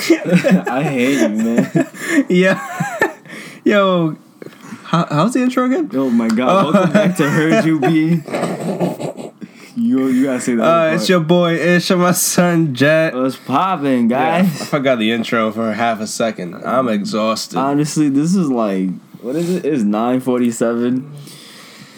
I hate you, man. yeah. Yo, how, how's the intro again? Oh my god! Welcome back to Heard You Be. You you gotta say that. Uh, it's your boy Isha, my son Jet. What's popping, Yeah, I guys? forgot the intro for half a second. I'm exhausted. Honestly, this is like what is it? It's nine forty seven.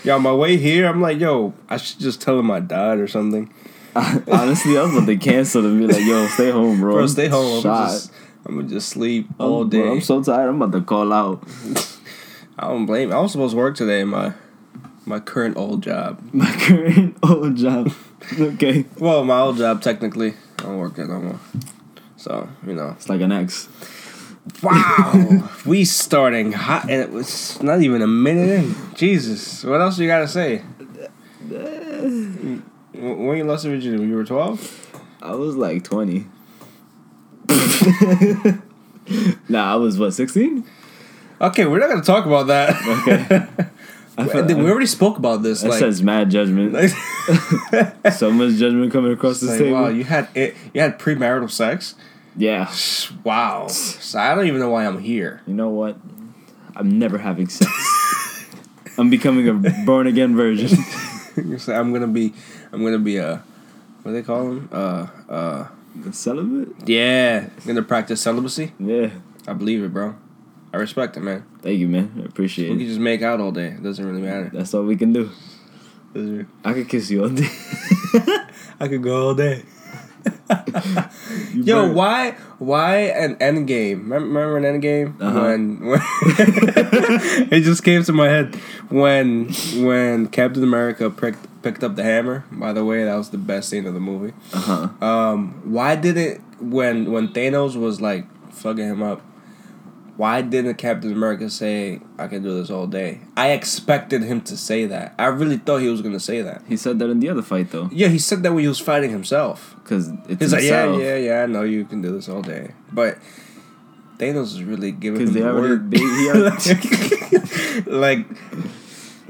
yo, on my way here, I'm like, yo, I should just tell him I died or something. Honestly, I was about to cancel and be like, "Yo, stay home, bro. Bro, stay home. I'm gonna just, I'm gonna just sleep I'm- all day. bro, I'm so tired. I'm about to call out. I don't blame. I was supposed to work today in my my current old job. My current old job. Okay, Well, my old job technically. I don't work there no more. So you know. it's like an ex. Wow, we starting hot, and it was not even a minute in. Jesus, what else you gotta say? Uh, When when you lost your virginity, when you were twelve. I was like twenty. nah, I was what sixteen. Okay, we're not gonna talk about that. Okay. I felt- we already spoke about this. That Like, says mad judgment. like, so much judgment coming across the table. wow, you had it. You had premarital sex. yeah. Wow. So I don't even know why I'm here. You know what? I'm never having sex. I'm becoming a born again virgin. You say I'm gonna be. I'm gonna be a. What do they call them? Uh, uh. Celibate? Yeah, gonna practice celibacy. Yeah. I believe it, bro. I respect it, man. Thank you, man. I appreciate it. We can just make out all day. It doesn't really matter. That's all we can do. I could kiss you all day. I could go all day. Yo, burn- why why an end game? Remember an end game Uh-huh. when, when it just came to my head when when Captain America picked picked up the hammer. By the way, that was the best scene of the movie. Uh-huh. Um, why didn't when when Thanos was like fucking him up? Why didn't Captain America say, "I can do this all day"? I expected him to say that. I really thought he was gonna say that. He said that in the other fight, though. Yeah, he said that when he was fighting himself. Because it's He's like, yeah, yeah, yeah. I know you can do this all day, but Thanos is really giving him the already... work. They, already like,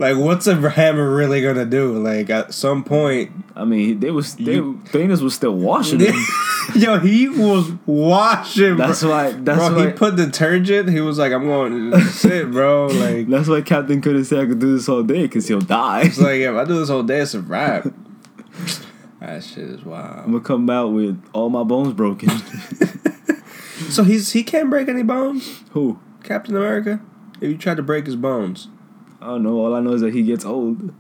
like, what's a hammer really gonna do? Like, at some point, I mean, they was... They, You- Thanos was still washing him. yo, he was washing. bro. That's why... That's bro, why... he put detergent. He was like, "I'm going to sit, bro." Like, That's why Captain couldn't say I could do this all day because he'll die. it's like if I do this whole day, it's a wrap. that shit is wild. I'm gonna come out with all my bones broken. So he's he can't break any bones, Who? Captain America. If you try to break his bones, I don't know. All I know is that he gets old.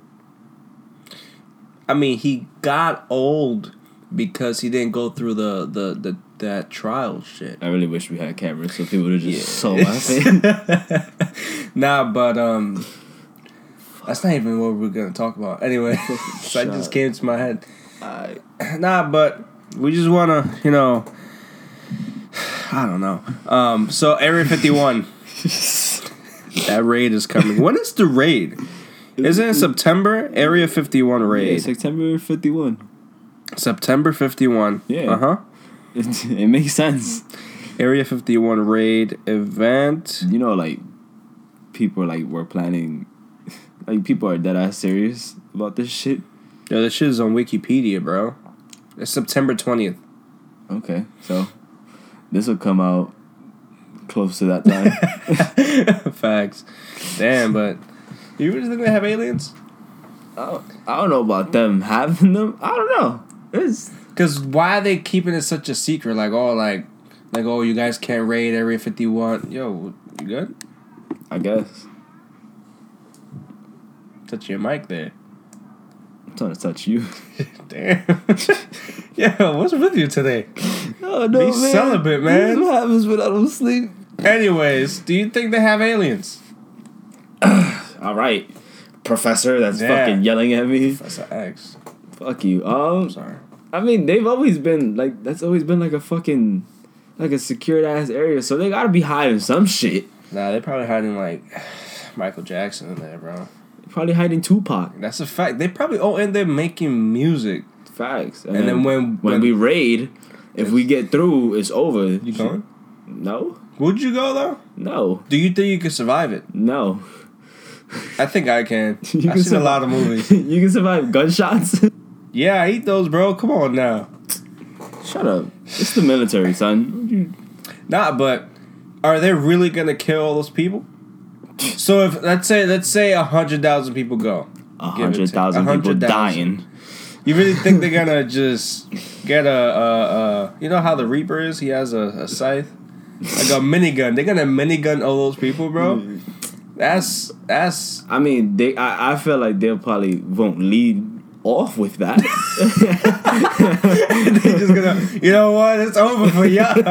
I mean, he got old because he didn't go through the the, the that trial shit. I really wish we had cameras so people would have just saw Yeah. my face. Nah, but um, that's not even what we're gonna talk about. Anyway, so that just came to my head. I, Nah, but we just wanna, you know, I don't know. Um, so Area Fifty One, that raid is coming. When is the raid? Isn't it in September? Area Fifty One raid. yeah. September 51. September Fifty One. Yeah. Uh huh. It, it makes sense. Area 51 raid event. You know, like, people, like, were planning... Like, people are dead ass serious about this shit. Yo, this shit is on Wikipedia, bro. It's September 20th. Okay, so this will come out close to that time. Facts. Damn, but you really think they have aliens? I, don't, I don't know about them having them. I don't know. It's Because why are they keeping it such a secret? Like, oh, like, like, oh, you guys can't raid Area 51. Yo, you good? I guess. Touch your mic there. I'm trying to touch you. Damn. yeah, what's with you today? Oh no, Be celibate, man. This is what happens when I don't sleep. Anyways, do you think they have aliens? All right, professor. That's Yeah. fucking yelling at me. Professor X. Fuck you. Um, Sorry. I mean, they've always been like that's always been like a fucking like a secured ass area. So they gotta be hiding some shit. Nah, they're probably hiding, like, Michael Jackson in there, bro. Probably hiding Tupac. That's a fact. They probably oh, and they're making music. Facts. And then when- when when- we raid, if we get through, it's over. You going? No. Would you go though? No. Do you think you could survive it? No. I think I can. You I've can seen a lot of movies. you can survive gunshots. Yeah, I eat those, bro. Come on now. Shut up. It's the military, son. Nah, but are they really gonna kill all those people? So if let's say let's say a hundred thousand people go, A Give it hundred thousand people hundred thousand. dying. you really think they're gonna just get a, a, a you know how the Reaper is? He has a, a scythe, like a minigun. They're gonna minigun all those people, bro. Mm. That's that's I mean, they. I, I feel like they'll probably won't lead off with that. they just gonna you know what? It's over for y'all.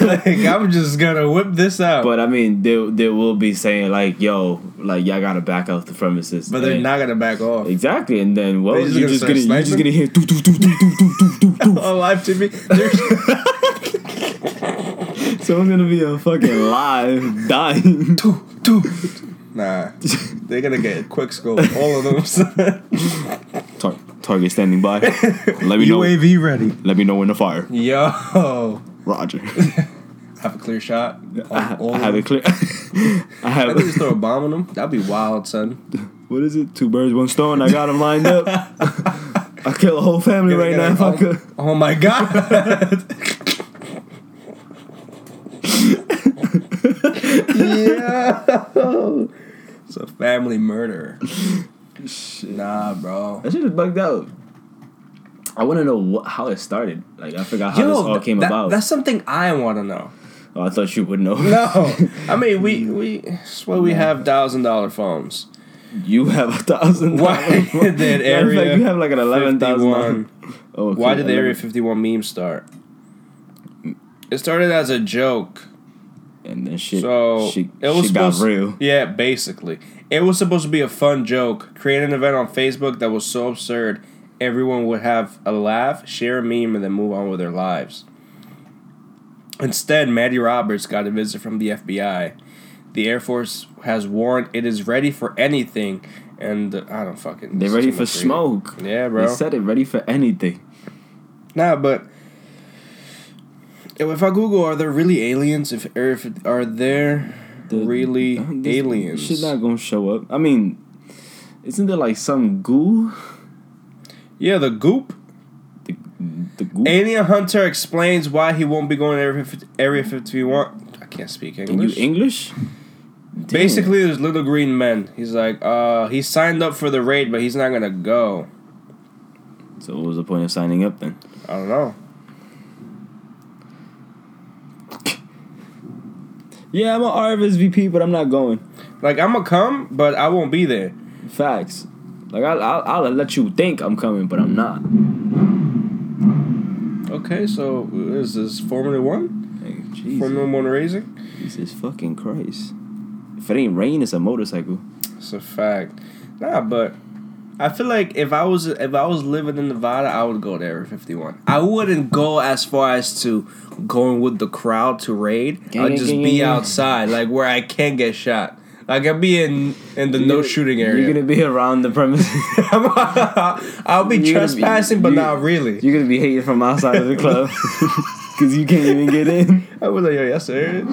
like I'm just gonna whip this out. but I mean, they they will be saying like, "Yo, like y'all gotta back out the premises." But they're And- not gonna back off. exactly. And then well, you're just gonna you're just gonna hear doo doo doo doo doo doo doo doo. On live TV, there's Someone's gonna be a fucking live dying. nah. They're gonna get quick scope, all of them. Tar- target standing by. Let me know. UAV ready. Let me know when to fire. Yo, Roger. have a clear shot. I, I have a clear. I I have. think just throw a bomb on them. That'd be wild, son. What is it? Two birds, one stone. I got them lined up. I kill a whole family right now if I could. Oh my god. yeah. It's a family murder. Nah, bro. That shit is bugged out. I want to know what, how it started. Like I forgot how this all came that- about. That's something I want to know. oh, I thought you would know. No, I mean we we. That's why we have thousand dollar phones. you have a thousand. Why did Area fact, you have like an eleven thousand. Oh, okay, Why did the Area 51 meme start? It started as a joke. And then shit. So she, it was got real. Yeah, basically, it was supposed to be a fun joke. Create an event on Facebook that was so absurd, everyone would have a laugh, share a meme, and then move on with their lives. Instead, Matty Roberts got a visit from the FBI. The Air Force has warned it is ready for anything, and uh, I don't fucking. They're ready for reading. smoke. Yeah, bro. They said it ready for anything. Nah, but if I Google, are there really aliens? If Area 50 are there The- really aliens? Shit not gonna show up. I mean, isn't there like some goo? Yeah, the goop. The, the goo. Alien Hunter explains why he won't be going to Area 50, Area 51. I can't speak Can you English. English? Damn. Basically, there's little green men. He's like, uh, he signed up for the raid, but he's not gonna go. So what was the point of signing up then? I don't know. Yeah, I'm an RFSVP, but I'm not going. Like, I'm gonna come, but I won't be there. Facts. Like I'll, I'll, I'll let you think I'm coming, but I'm not. Okay, so is this Formula One? Jesus, Formula One racing? Jesus fucking Christ! If it ain't rain, it's a motorcycle. It's a fact. Nah, but I feel like if I was if I was living in Nevada, I would go to Area 51. I wouldn't go as far as to going with the crowd to raid. Gang, I'd just gang, be gang. outside, like where I can get shot. Like I'd be in in the no You're- shooting area. You're gonna be around the premises. I'll be You're gonna be- trespassing, but not really. You're gonna be hating from outside of the club because you can't even get in. I was like, yo, yes, serious.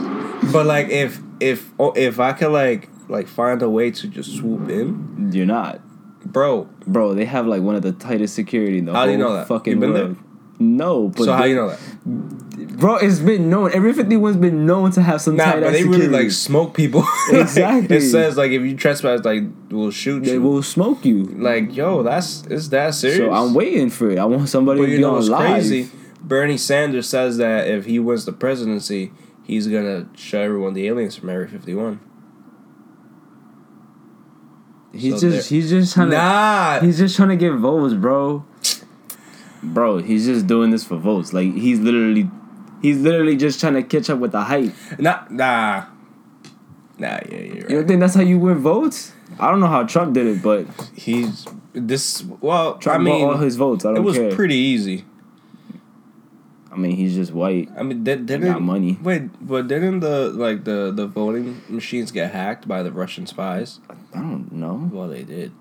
But like, if if oh, if I could like like find a way to just swoop in, You're not, bro. bro. They have like one of the tightest security in the How whole do you know that? fucking world. No, but so how they- you know that? bro? It's been known. Area 51's been known to have some Nah, but they security. really like smoke people. Exactly. it says like if you trespass, like we'll shoot they you. They will smoke you. Like yo, that's is that serious? So I'm waiting for it. I want somebody But to you be know on what's live. crazy? Bernie Sanders says that if he wins the presidency, he's gonna show everyone the aliens from Area 51. He's So just he's just trying to he's just trying to get votes, bro. Bro, he's just doing this for votes. Like he's literally he's literally just trying to catch up with the hype. nah, nah, nah. Yeah, You don't think that's how you win votes? I don't know how Trump did it, but He's this. Well, Trump I mean, all his votes. I it don't it was care. pretty easy. I mean, he's just white. I mean, did, He didn't got money. Wait, but didn't the like the the voting machines get hacked by the Russian spies? I don't know. Well, they did.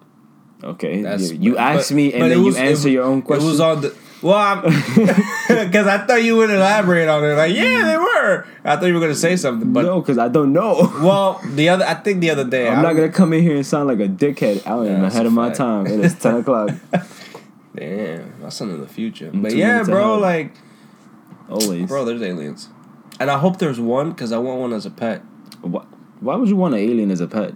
Okay, That's- you, you asked me and then was- you answer was- your own question. It was on the well, because I thought you would elaborate on it. Like, yeah, they mm. were. I thought you were gonna say something, but no, because I don't know. well, the other I think the other day I'm I- not gonna come in here and sound like a dickhead. I Yeah, ahead of my time. It is ten o'clock. Damn, that's something in the future. I'm But yeah, bro, ahead. like, Always. bro, there's aliens. And I hope there's one because I want one as a pet. Why, why would you want an alien as a pet?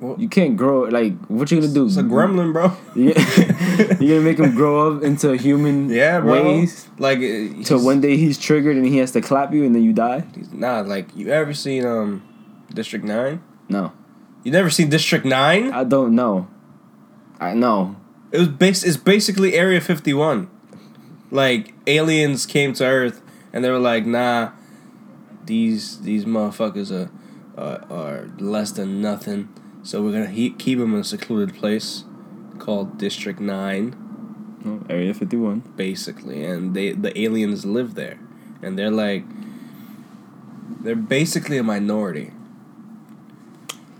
Well- you can't grow like what you gonna do? It's a gremlin, bro. You- You're gonna make him grow up into a human Yeah, bro. ways Like uh, till he's- one day he's triggered and he has to clap you and then you die. Nah, like you ever seen um District Nine? No, You never seen District Nine? I don't know. I know. It was based. It's basically Area Fifty One. Like aliens came to Earth and they were like, nah, these these motherfuckers are are, are less than nothing. So we're gonna he- keep them in a secluded place called District Nine, Oh, Area fifty one. basically, and they the aliens live there, and they're like, they're basically a minority.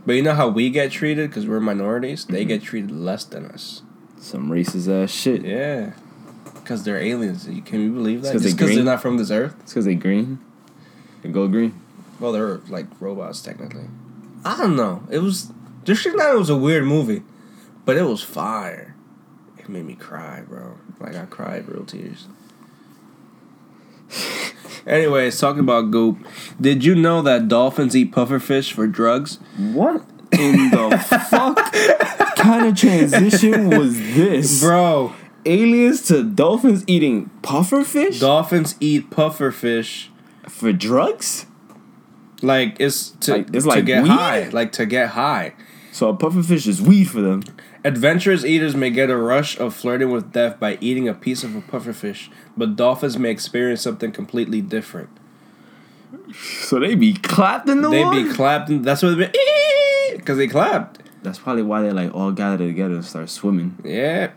But you know how we get treated because we're minorities? They mm-hmm. get treated less than us. Some racist ass shit. Yeah, because they're aliens. Can you believe that? It's 'cause Just they because they're not from this earth? It's because they're green. They go green. Well, they're like robots technically. I don't know. It was District Nine was a weird movie, but it was fire. It made me cry, bro. Like I cried real tears. Anyways, talking about goop. Did you know that dolphins eat pufferfish for drugs? What in the fuck kind of transition was this? Bro, Aliens to dolphins eating pufferfish dolphins eat pufferfish for drugs? like it's to, Like- it's to like get weed? high, like to get high. So a pufferfish is weed for them. Adventurous eaters may get a rush of flirting with death by eating a piece of a pufferfish, but dolphins may experience something completely different. So they be clapped in the They water? be clapped, and that's what they be because they clapped. That's probably why they like all gathered together and start swimming. Yeah,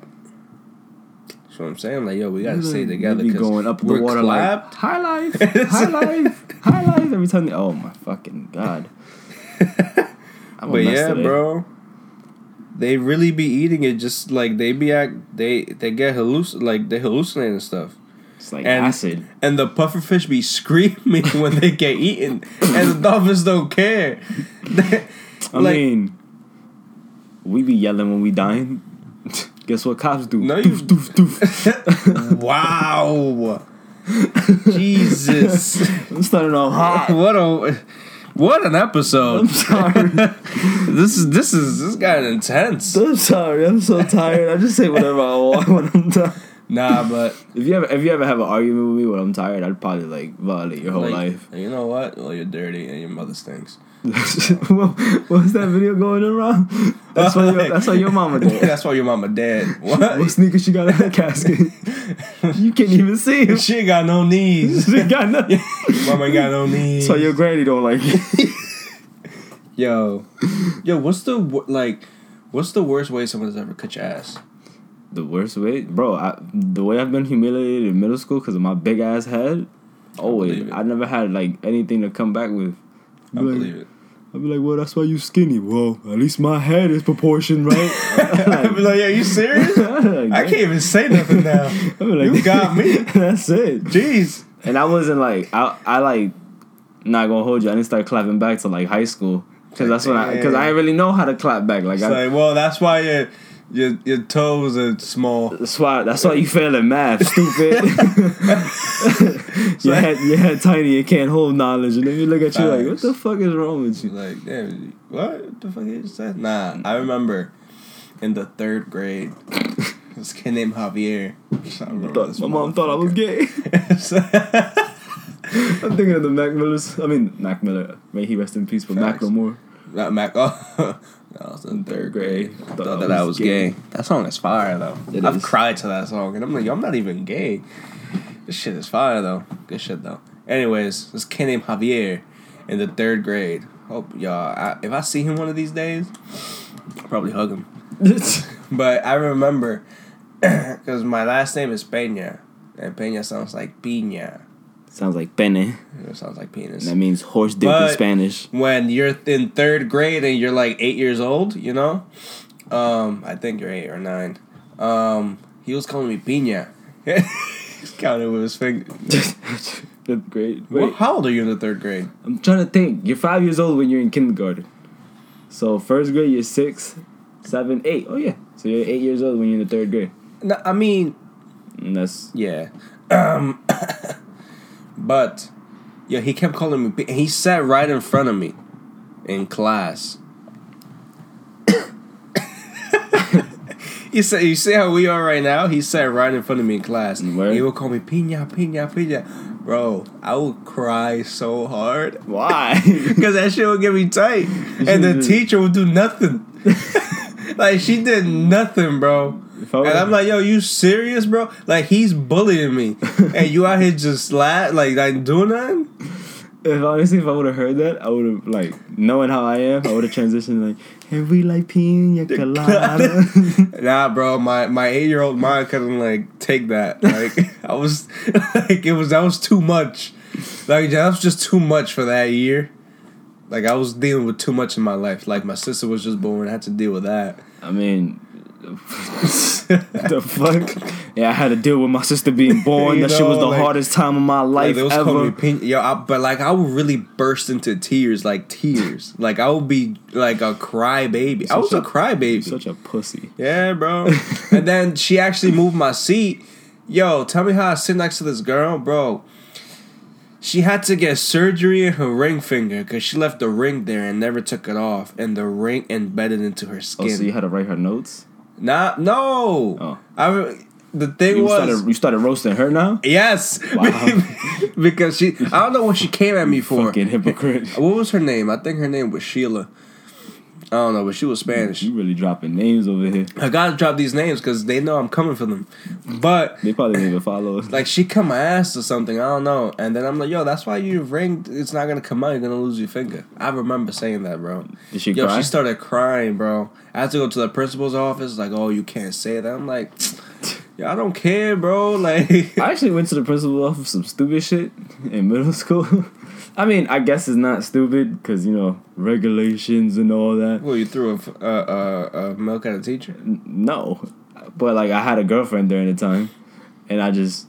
what I'm saying. Like, yo, we gotta stay together. be going up the water clapped. like high life, high life, high life. Every time they, oh my fucking god. I'm But yeah, today. bro, they really be eating it. Just like they be act, they they get halluc like they hallucinating and stuff. It's like And- acid. And the pufferfish be screaming when they get eaten, and the dolphins don't care. I like- mean, we be yelling when we dying. Guess what cops do? No, you- doof, doof, doof. Wow. Jesus. I'm starting off hot. what a what an episode. I'm sorry. this is this is this got intense. I'm sorry. I'm so tired. I just say whatever I want when I'm tired. Nah, but If you ever, if you ever have an argument with me when I'm tired, I'd probably like violate your whole like, life. you know what? Well, you're dirty and your mother stinks. what, what's that video going around? That's why. Your, that's why your mama did. That's why your mama dead. What What? sneakers she got in her casket? you can't even see him. she got no knees. She got nothing. Mama ain't got no knees. So your granny don't like it. Yo, yo, what's the like? What's the worst way someone's ever cut your ass? The worst way, bro. I, the way I've been humiliated in middle school because of my big ass head. Always, it. I never had like anything to come back with. I Be like- believe it. I'd be like, well, that's why you skinny. Well, at least my head is proportioned, right? I'd be like, yo, you serious? I can't even say nothing now. I'd be like, You got me. that's it. Jeez. And I wasn't like, I, I like, not gonna hold you. I didn't start clapping back to like high school. Cause that's when I, cause I didn't really know how to clap back. Like, It's I, like, well, that's why your your your toes are small. that's why, that's why you fail in math, stupid. your head, your head tiny. You can't hold knowledge, and then you look at you like, what the fuck is wrong with you? Like, damn, what the fuck you just said? Nah, I remember in the third grade, this kid named Javier. Thought- my mom thought I was gay. I'm thinking of the Mac Millers. I mean, Mac Miller. May he rest in peace, but Mac Facts. no more. Not Mac. Oh, I was in third grade. Thought Thought, that I was gay. gay. That song is fire though. It I've is. cried to that song, and I'm like, yo, I'm not even gay. This shit is fire though. Good shit though. Anyways, this kid named Javier in the third grade. Hope y'all. I, if I see him one of these days, I'll probably hug him. But I remember because my last name is Peña, and Peña sounds like piña. Sounds like pene. It sounds like penis. That means horse dick in Spanish. when you're in third grade and you're like eight years old, you know, um, I think you're eight or nine. Um, he was calling me piña. He's counting with his finger. Fifth grade. Well, Wait, how old are you in the third grade? I'm trying to think. You're five years old when you're in kindergarten. So first grade, you're six, seven, eight. Oh yeah. So you're eight years old when you're in the third grade. No, I mean, And that's yeah. Um, But yeah, he kept calling me. He sat right in front of me in class. he said, you see how we are right now. He sat right in front of me in class. Word. He would call me Pina, Pina, Pina. Bro, I would cry so hard Why? because that shit would get me tight, and the teacher would do nothing. like she did nothing, bro. And I'm like, yo, you serious, bro? Like he's bullying me, and you out here just laugh, like like doing nothing. If honestly, if I would have heard that, I would have like knowing how I am, I would have transitioned like, "Hey, we like pina colada." Nah, bro, my my eight year old mind couldn't like take that. Like I was, like it was that was too much. Like that was just too much for that year. Like I was dealing with too much in my life. Like my sister was just born, I had to deal with that. I mean, the fuck? Yeah, I had to deal with my sister being born. That shit was the like- hardest time of my life they was calling me ever. pin- yo, I, but like I would really burst into tears, like tears. like I would be like a cry baby. I was Such a a- cry baby. Such a pussy. Yeah, bro. and then she actually moved my seat. Yo, tell me how I sit next to this girl, bro. She had to get surgery in her ring finger because she left the ring there and never took it off, and the ring embedded into her oh, skin. Oh, skin. so you had to write her notes. Nah, no. Oh. I the thing You was started. You started roasting her now. yes, Wow. because she. I don't know what she came at me for. Fucking hypocrite. What was her name? I think her name was Sheila. I don't know, but she was Spanish. You really dropping names over here. I gotta drop these names because they know I'm coming for them. But They probably didn't even follow us. like she cut my ass or something, I don't know. And then I'm like, yo, that's why you ring. It's not gonna come out. You're gonna lose your finger. I remember saying that, bro. Did she Yo, cry? she started crying, bro. I had to go to the principal's office. Like, oh, you can't say that. I'm like, yo, I don't care, bro. Like, I actually went to the principal's office for some stupid shit in middle school. I mean, I guess it's not stupid because you know regulations and all that. well, you threw a, f- uh, uh, uh, milk at a teacher. No, but like I had a girlfriend during the time, and I just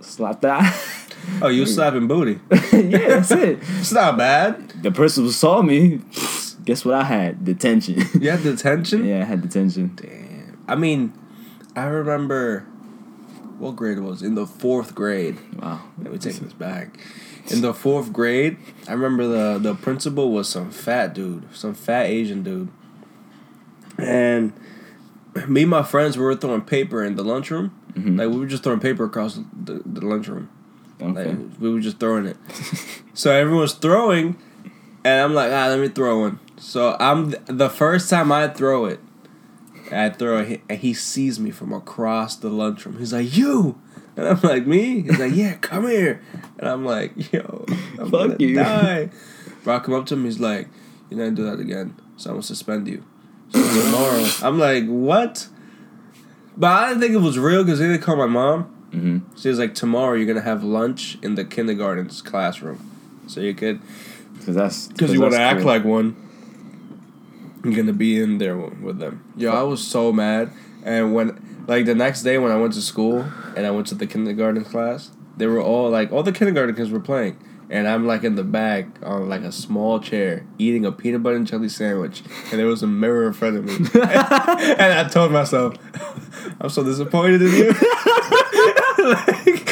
slapped that. Oh, you slapping booty. yeah, that's it. It's not bad. The principal saw me. Guess what I had? Detention. You had detention. yeah, I had detention. Damn. I mean, I remember what grade it was in the fourth grade. Wow. Let me take this back. In the fourth grade, I remember the the principal was some fat dude, some fat Asian dude, and me and my friends we were throwing paper in the lunchroom. Mhm. Like we were just throwing paper across the, the lunchroom. Okay. Like we were just throwing it. so everyone's throwing, and I'm like, ah, let me throw one. So I'm the first time I throw it, I throw it, and he sees me from across the lunchroom. He's like, you. And I'm like, me? He's like, yeah, come here. And I'm like, yo, I'm Fuck gonna you. die. Bro, I come up to him, he's like, you're not gonna do that again. So I'm gonna suspend you. So tomorrow, I'm like, what? But I didn't think it was real because they didn't call my mom. hmm She was like, tomorrow you're gonna have lunch in the kindergarten's classroom, so you could, Because that's because you want to act cool. like one. You're gonna be in there with them. Yo, I was so mad, and when like the next day when I went to school and I went to the kindergarten class, they were all like all the kindergarten kids were playing, and I'm like in the back on like a small chair eating a peanut butter and jelly sandwich, and there was a mirror in front of me, and I told myself, I'm so disappointed in you. like,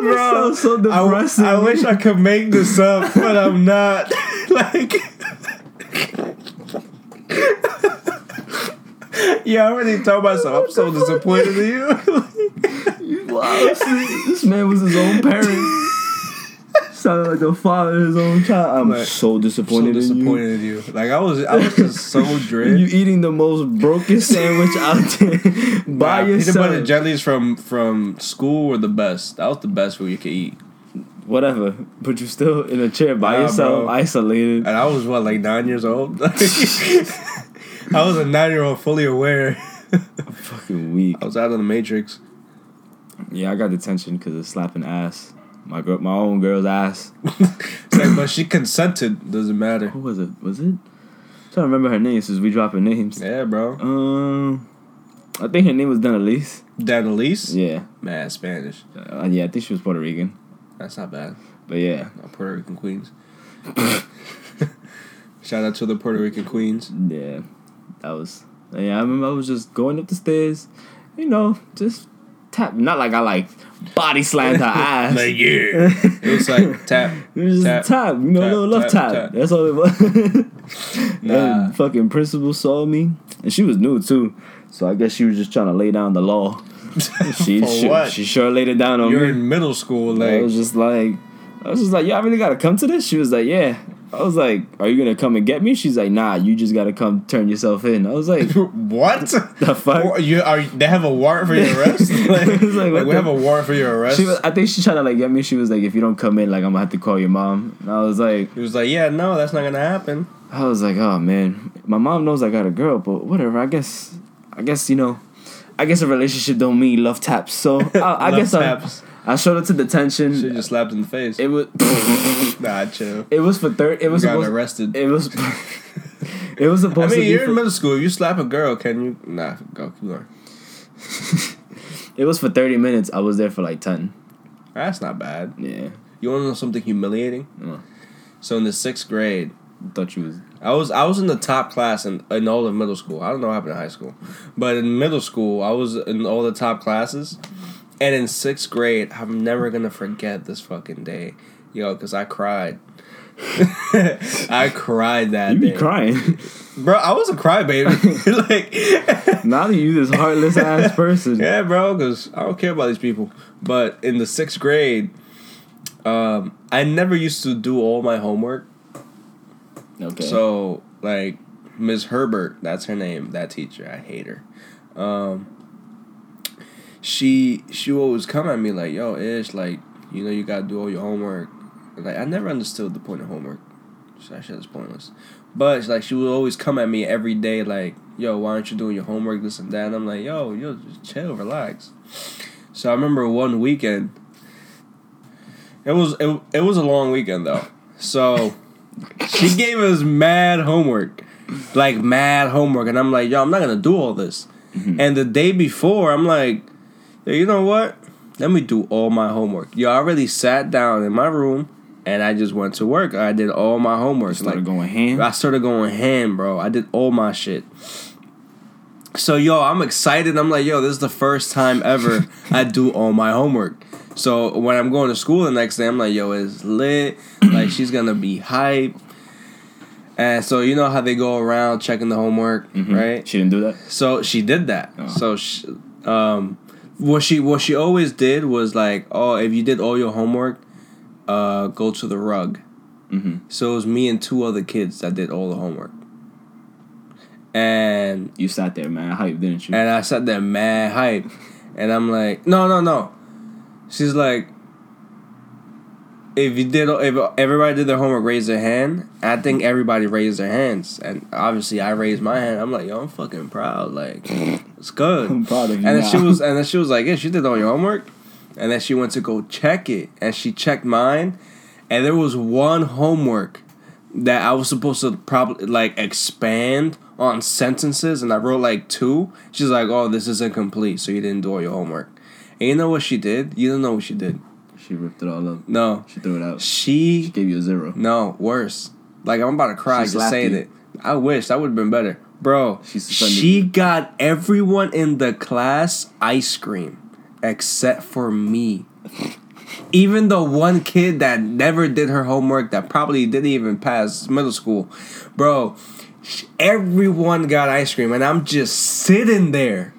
bro, so I, w- depressing. I wish I could make this up, but I'm not. like, yeah, I already told myself I'm so disappointed in you. Wow, see, this man was his own parent. Sounded like the father of his own child. I'm Like, so so disappointed, disappointed in you. Like I was, I was just so in you. You eating the most broken sandwich out there by Nah, Peanut yourself. butter jellies from from school were the best. That was the best food you could eat. Whatever, but you're still in a chair by Nah, yourself, bro. isolated. And I was what, like nine years old. I was a nine year old, fully aware. Fucking weak. I was out of the matrix. Yeah, I got detention because of slapping ass. My girl, my own girl's ass. It's like, but she consented. Doesn't matter. Who was it? Was it? I'm trying to remember her name since we dropping names. Yeah, bro. Um, I think her name was Denalise. Danelise. Yeah, Man, Spanish. uh, yeah, I think she was Puerto Rican. That's not bad. But yeah, Uh, Puerto Rican queens. Shout out to the Puerto Rican queens. yeah, that was. Yeah, I remember I was just going up the stairs, you know, just tap. Not like I like body slammed her ass. Like yeah. it was like tap. it was just tap, tap, you know, a tap, little love tap, tap. tap. That's all it was. Nah. And fucking principal saw me, and she was new too. So I guess she was just trying to lay down the law. She For she, what? she sure laid it down on me. You're in middle school, I like was just like, I was just like, y'all really gotta come to this. She was like, yeah. I was like, are you gonna come and get me? She's like, nah, you just gotta come turn yourself in. I was like, what? the fuck? What, You are they have a warrant for your arrest? like, like, like, we the- have a warrant for your arrest. She was, I think she tried to like get me. She was like, if you don't come in, like I'm gonna have to call your mom. And I was like, he was like, yeah, no, that's not gonna happen. I was like, oh man, my mom knows I got a girl, but whatever. I guess, I guess you know, I guess a relationship don't mean love taps. So I, I guess I. I showed her to detention. She just slapped in the face. it was, nah, chill. it was for third. It was Got supposed. arrested. It was. it was I supposed mean, to be. you're in For, middle school. If you slap a girl, can you? Nah, go keep going. it was for thirty minutes. I was there for like ten. That's not bad. Yeah, You want to know something humiliating? Mm. So in the sixth grade, thought you was. I was I was in the top class in, in all of middle school. I don't know what happened in high school, but in middle school I was in all the top classes, and in sixth grade I'm never gonna forget this fucking day, yo, because I cried. I cried that You be day, crying. bro. I was a crybaby, like. now that you this heartless ass person. Yeah, bro, because I don't care about these people. But in the sixth grade, um, I never used to do all my homework. Okay. So, like, Miss Herbert, that's her name, that teacher, I hate her. Um, she she would always come at me like, "Yo, Ish, like, you know, you gotta do all your homework." Like, I never understood the point of homework. So that shit is pointless. But like, she would always come at me every day, like, "Yo, why aren't you doing your homework? This and that." And I'm like, "Yo, yo, just chill, relax." So I remember one weekend. It was it, it was a long weekend though. So she gave us mad homework. Like mad homework. And I'm like, yo, I'm not gonna do all this. Mm-hmm. And the day before, I'm like, yo, you know what? Let me do all my homework. Yo, I already sat down in my room and I just went to work. I did all my homework. started Like going ham. I started going ham, bro. I did all my shit. So yo, I'm excited. I'm like, yo, this is the first time ever I do all my homework. So when I'm going to school the next day, I'm like, yo, it's lit. like she's gonna be hype. And so you know how they go around checking the homework, Mhm. right? She didn't do that. So she did that. Oh. So she, um, what she what she always did was like, oh, if you did all your homework, uh, go to the rug. Mm-hmm. So it was me and two other kids that did all the homework. And You sat there, man. Hype, didn't you? and I sat there mad hype. And I'm like, no, no, no. She's like, if you did, if everybody did their homework, raise their hand. I think everybody raised their hands, and obviously I raised my hand. I'm like, yo, I'm fucking proud. Like, it's good. I'm proud of you. And then she was, and then she was like, yeah, she did all your homework. And then she went to go check it, and she checked mine, and there was one homework that I was supposed to probably like expand on sentences, and I wrote like two. She's like, "Oh, this is incomplete, so you didn't do all your homework." And you know what she did? You don't know what she did. She ripped it all up. No, She threw it out. She she gave you a zero. no worse. Like I'm about to cry She just saying you. it. I wish that would have been better, bro. She She got everyone in the class ice cream except for me. Even the one kid that never did her homework, that probably didn't even pass middle school, bro. Everyone got ice cream, and I'm just sitting there.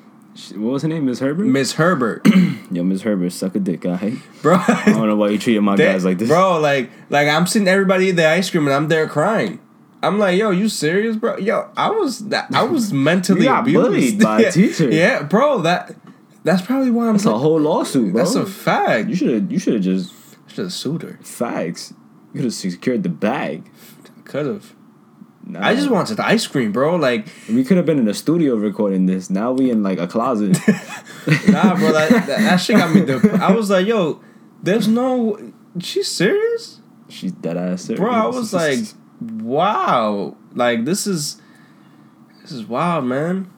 What was her name? Miss Herbert. Miss Herbert, Yo, Miss Herbert, suck a dick, alright? bro. I don't know why you treated my That- guys like this. Bro, like like I'm seeing everybody eat the ice cream and I'm there crying. I'm like, yo, you serious, bro? Yo, I was that I was mentally abused bullied by a teacher. Yeah, bro. That that's probably why I'm. That's a whole lawsuit, bro. that's a fact. you should have. You should have just should have sued her. facts. You could have secured the bag. Could have. Nah. I just wanted the ice cream, bro. Like, We could have been in a studio recording this. Now we in like a closet. nah, bro. That, that, that shit got me. Dep- I was like, yo, there's no. She's serious, She's dead ass serious. bro. I was like, wow. Like this is. This is wild, man.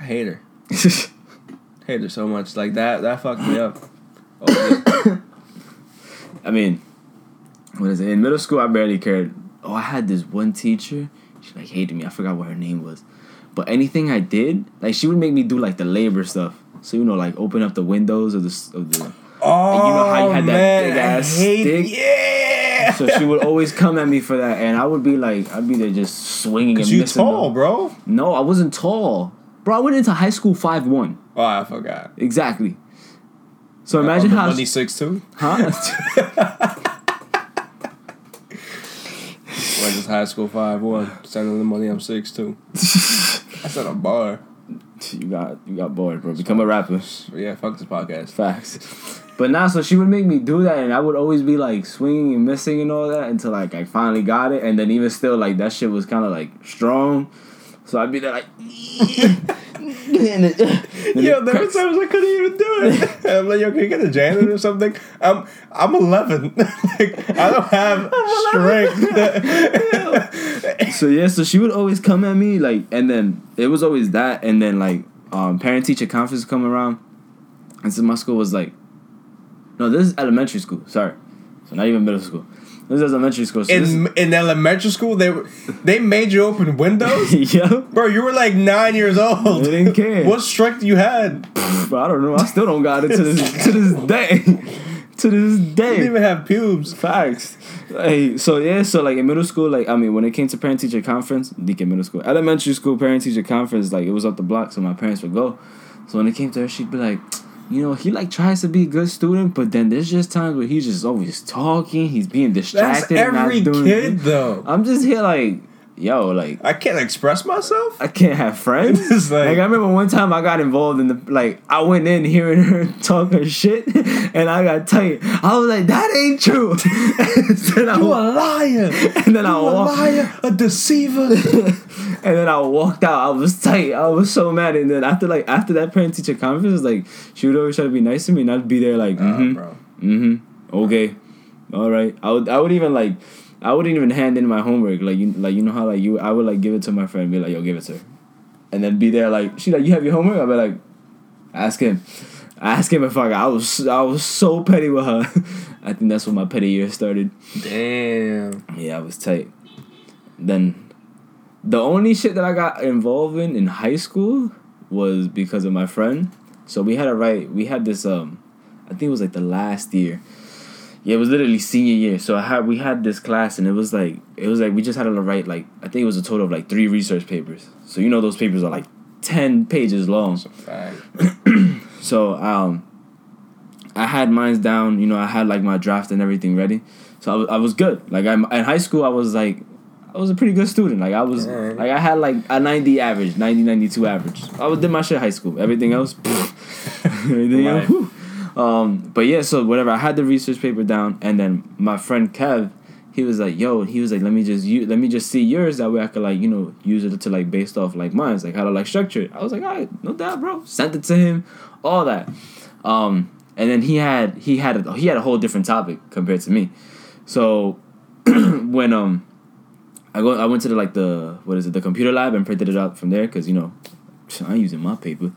I hate her. hate her so much. Like that. That fucked me up. Oh. I mean, what is it? In middle school, I barely cared. Oh, I had this one teacher. She like hated me. I forgot what her name was. But anything I did, like she would make me do like the labor stuff. So you know, like open up the windows of the of the. Oh, you know how you had that oh, man, big ass stick? Yeah. So she would always come at me for that, and I would be like, I'd be there just swinging and you missing tall, them. bro. No, I wasn't tall, bro. I went into high school five one. Oh, I forgot. exactly. So imagine how, money six two. huh? Went to high school five one. Sending the money. I'm six two. That's not a bar. you got you got bored, bro. Become a rapper. Yeah, fuck this podcast. Facts. But now, so she would make me do that, and I would always be like swinging and missing and all that until like I finally got it, and then even still like that shit was kind of like strong. So I'd be there like. and then- then Yo, it there were times I couldn't even do it. I'm like, yo, can you get a janitor or something? I'm I'm 11. like, I don't have strength. So yeah, so she would always come at me like, and then it was always that, and then like, um, parent teacher conference come around, and so my school was like, no, this is elementary school. Sorry, so not even middle school. This is elementary school. So in in elementary school, they were they made you open windows. yeah, Bro, you were like nine years old. They didn't care. What strength you had? but I don't know. I still don't got it to this to this day. to this You didn't even have pubes. Facts. Hey, so yeah, so like in middle school, like I mean, when it came to parent teacher conference, Deacon middle school, elementary school parent teacher conference, like it was up the block, so my parents would go. So when it came to her, she'd be like, you know, he like tries to be a good student, but then there's just times where he's just always talking, he's being That's distracted. not every kid though. I'm just here like, yo, like I can't express myself. I can't have friends. Like- like, I remember one time I got involved in the like I went in hearing her talk her shit and I got tight. I was like, that ain't true. and then I, You a liar. and then I You a walked liar, a deceiver. and then I walked out. I was tight. I was so mad. And then after like after that parent teacher conference, like she would always try to be nice to me and I'd be there like, mm-hmm, bro. mm-hmm, okay, all right. I would I would even like I wouldn't even hand in my homework. Like you like you know how like you I would like give it to my friend, and be like, yo, give it to her. And then be there like she like, you have your homework? I'd be like, ask him. Ask him if I got I was I was so petty with her. I think that's when my petty year started. Damn. Yeah, I was tight. Then the only shit that I got involved in in high school was because of my friend. So we had to write we had this um I think it was like the last year. Yeah, it was literally senior year. So I had we had this class and it was like it was like we just had to write like I think it was a total of like three research papers. So you know those papers are like ten pages long. So um, I had mines down. You know, I had like my draft and everything ready. So I was, I was good. Like I'm in high school, I was like, I was a pretty good student. Like I was, like I had like a 90 average, 90, 92 average. I was did my shit in high school. Everything else, everything else. Um, but yeah, so whatever. I had the research paper down, and then my friend Kev, he was like, "Yo," he was like, "Let me just you, let me just see yours. That way I could like you know use it to like based off like mine's like how to like structure it." I was like, "All right, no doubt, bro." Sent it to him, all that. Um, and then he had he had a, he had a whole different topic compared to me. So when um I go I went to the like the what is it the computer lab and printed it out from there because you know I ain't using my paper.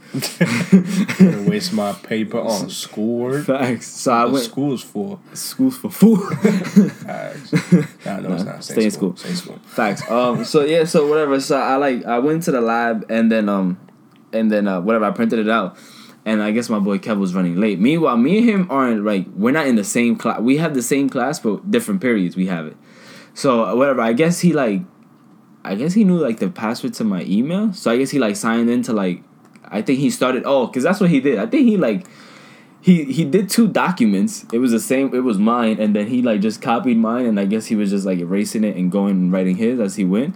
Gonna waste my paper on schoolwork. Facts. So I went school's for? schools for food. Facts. Nah, no, it's not. stay in school. Stay in school. Facts. Um. So yeah. So whatever. So I like I went to the lab and then um, and then uh, whatever I printed it out, and I guess my boy Kev was running late. Meanwhile, me and him aren't like we're not in the same class. We have the same class, but different periods. We have it. So uh, whatever. I guess he like, I guess he knew like the password to my email. So I guess he like signed into like, I think he started. Oh, cause that's what he did. I think he like. He, he did two documents. It was the same. It was mine, and then he like just copied mine, and I guess he was just like erasing it and going and writing his as he went.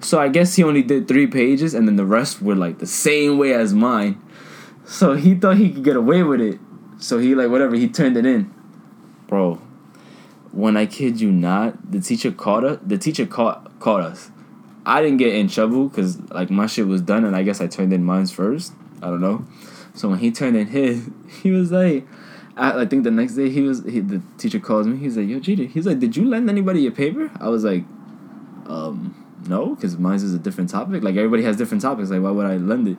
So I guess he only did three pages, and then the rest were like the same way as mine. So he thought he could get away with it. So he like whatever he turned it in, bro. When I kid you not, the teacher caught us. The teacher caught caught us. I didn't get in trouble because like my shit was done, and I guess I turned in mine's first. I don't know. So when he turned in his, he was like, I, I think the next day he was he, the teacher calls me. He's like, "Yo, Jeter." He's like, "Did you lend anybody your paper?" I was like, "Um, no, because mine's is a different topic. Like everybody has different topics. Like why would I lend it?"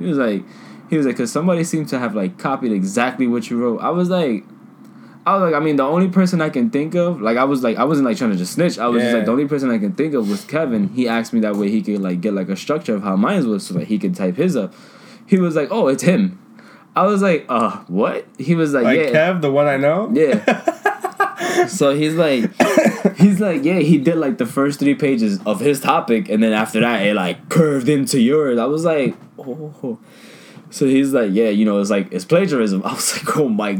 He was like, he was like, "Cause somebody seemed to have like copied exactly what you wrote." I was like. I was like, I mean, the only person I can think of, like, I was like, I wasn't like trying to just snitch. I was just like, the only person I can think of was Kevin. He asked me that way he could like get like a structure of how mine was, so that he could type his up. He was like, oh, it's him. I was like, uh, what? He was like, Like yeah, Kev, the one I know. yeah. so he's like, he's like, yeah, he did like the first three pages of his topic, and then after that, it like curved into yours. I was like, oh. So he's like, yeah, you know, it's like it's plagiarism. I was like, oh my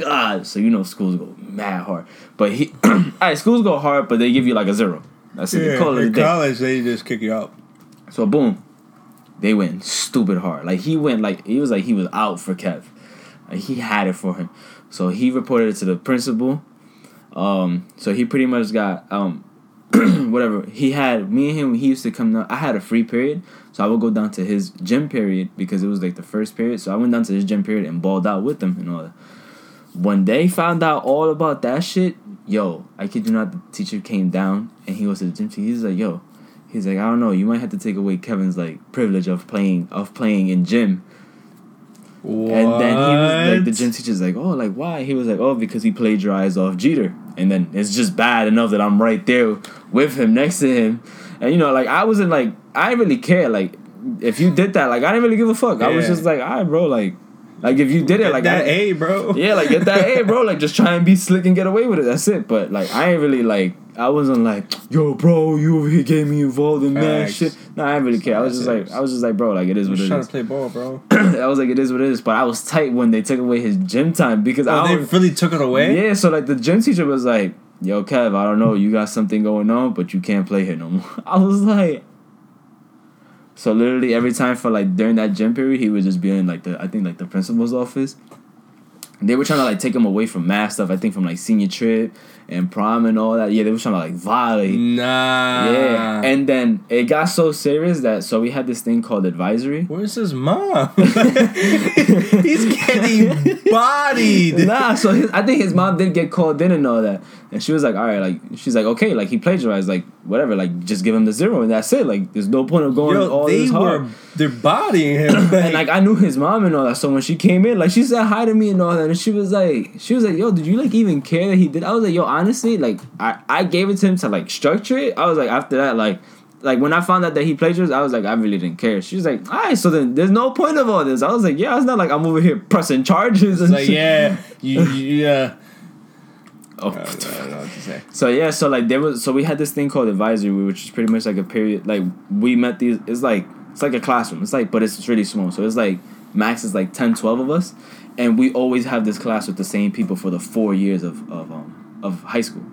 god. So you know, schools go mad hard, but he, all right, schools go hard, but they give you like a zero. That's it. Yeah, call it in day. college, they just kick you out. So boom, they went stupid hard. Like he went like he was like he was out for Kev. Like he had it for him. So he reported it to the principal. Um, so he pretty much got um whatever. He had me and him he used to come down I had a free period. So I would go down to his gym period because it was like the first period. So I went down to his gym period and balled out with him and all that. When they found out all about that shit, yo, I kid you not, the teacher came down and he was to the gym. teacher. He's like, yo, he's like, I don't know, you might have to take away Kevin's like privilege of playing of playing in gym. What? And then he was like, the gym teacher's like, oh, like why? He was like, oh, because he plagiarized off Jeter, and then it's just bad enough that I'm right there with him next to him, and you know, like I wasn't like I didn't really care, like if you did that, like I didn't really give a fuck. I was just like, all right, bro, like, like if you did it, Get like that I, A, bro. yeah, like get that A, bro. Like just try and be slick and get away with it. That's it. But like I ain't really like I wasn't like, yo, bro, you over here getting me involved in Facts. shit. No, I didn't really care. I was just like, I was just like, bro, like it is what it trying to play ball, bro. I was like, it is what it is. But I was tight when they took away his gym time because Oh, I they really took it away. yeah. So like the gym teacher was like, yo, Kev, I don't know, you got something going on, but you can't play here no more. I was like. So literally every time for like during that gym period, he would just be in like the I think like the principal's office. They were trying to like take him away from math stuff. I think from like senior trip and prom and all that. Yeah, they were trying to like violate. Nah. Yeah, and then it got so serious that so we had this thing called advisory. Where's his mom? He's getting bodied. nah, so his, I think his mom did get called in and all that, and she was like, "All right, like she's like, okay, like he plagiarized, like whatever, like just give him the zero and that's it. Like there's no point of going Yo, all they this hard." were they're bodying him. and like I knew his mom and all that. So when she came in, like she said hi to me and all that, and she was like, she was like, "Yo, did you like even care that he did?" I was like, "Yo, honestly, like I I gave it to him to like structure it." I was like, after that, like. Like when I found out that he plagiarized, I was like, I really didn't care. She was like, all right, so then there's no point of all this. I was like, yeah, it's not like I'm over here pressing charges and It's like, shit. yeah, you, you, yeah. Oh. I don't know what to say. So yeah, so like there was so we had this thing called advisory, which is pretty much like a period. Like we met these. It's like it's like a classroom. It's like but it's really small. So it's like max is like 10, 12 of us, and we always have this class with the same people for the four years of of um of high school.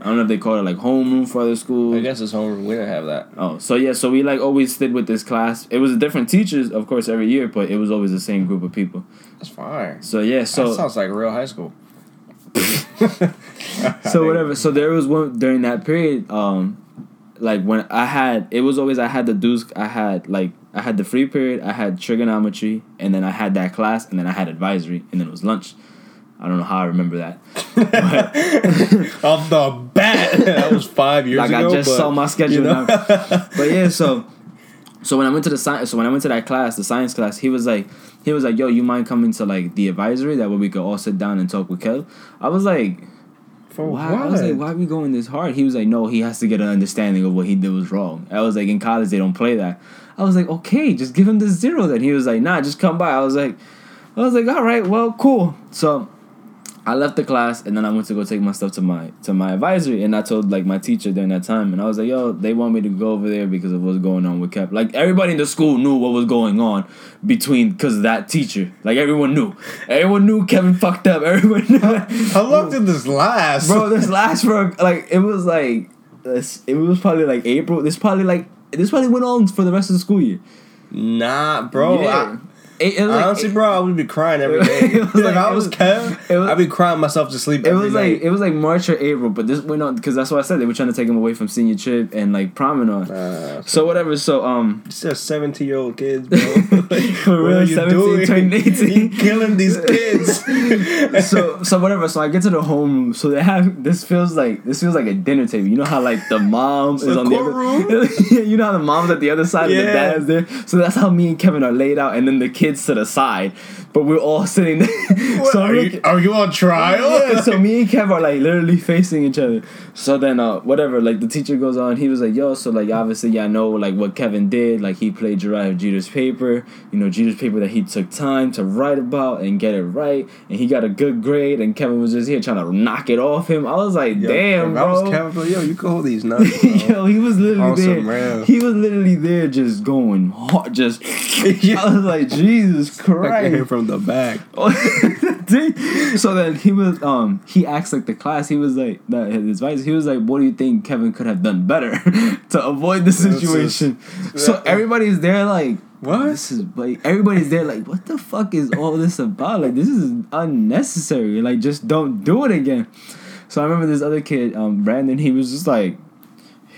I don't know if they call it like homeroom for other schools. I guess it's homeroom. We didn't have that. Oh, so yeah, so we like always stayed with this class. It was different teachers, of course, every year, but it was always the same group of people. That's fine. So yeah, so that sounds like real high school. so whatever. So there was one during that period. Um, like when I had, it was always I had the dues. I had like I had the free period. I had trigonometry, and then I had that class, and then I had advisory, and then it was lunch. I don't know how I remember that. Off the bat, that was five years like ago. I just but, saw my schedule you know. now. But yeah, so so when I went to the science, so when I went to that class, the science class, he was like, he was like, "Yo, you mind coming to like the advisory? That way we could all sit down and talk with Kel." I was like, For why? what? I was like, why are we going this hard? He was like, no, he has to get an understanding of what he did was wrong. I was like, in college they don't play that. I was like, okay, just give him the zero. Then he was like, nah, just come by. I was like, I was like, all right, well, cool. So I left the class and then I went to go take my stuff to my to my advisory and I told like my teacher during that time and I was like, yo, they want me to go over there because of what's going on with Cap. Like everybody in the school knew what was going on between because of that teacher. Like everyone knew. Everyone knew Kevin fucked up. Everyone knew. How long did this last, bro this last for like it was like it was probably like april this probably like this probably went on for the rest of the school year Nah, bro. yeah. It- it like- honestly, bro, I would be crying every day. It was like, like- I was was- Kev, I'd be crying myself to sleep. it every was night. like it was like march or april but this went on because that's what i said they were trying to take him away from senior trip and like promenade. Nah, so whatever so um It's just seventeen year old kids, bro. For real, are you 17 doing? turning 18. You killing these kids. so so whatever so i get to the homeroom so they have this feels like this feels like a dinner table you know how like the mom is a on the other you know how the mom's at the other side and the Yeah. dad's there so that's how me and kevin are laid out and then the kids to the side but we're all sitting there. so are, I'm you, are you on trial? yeah, so me and Kev are like literally facing each other. So then, uh, whatever, like the teacher goes on, he was like, "Yo, so like obviously, yeah, I know like what Kevin did. Like he played plagiarized Jeter's paper. You know, Jeter's paper that he took time to write about and get it right, and he got a good grade. And Kevin was just here trying to knock it off him. I was like, Yo, damn, if I was bro. Kevin, bro, yo, you can hold these nuts. Bro. Yo, he was literally On some there. real. He was literally there, just going hard, just. I was like, Jesus I Christ! can hear from the back. so then he was um he asked like the class he was like that his advice he was like what do you think Kevin could have done better to avoid the situation? So everybody's there like What? this is like everybody's there like what the fuck is all this about? Like this is unnecessary. Like just don't do it again. So I remember this other kid um Brandon he was just like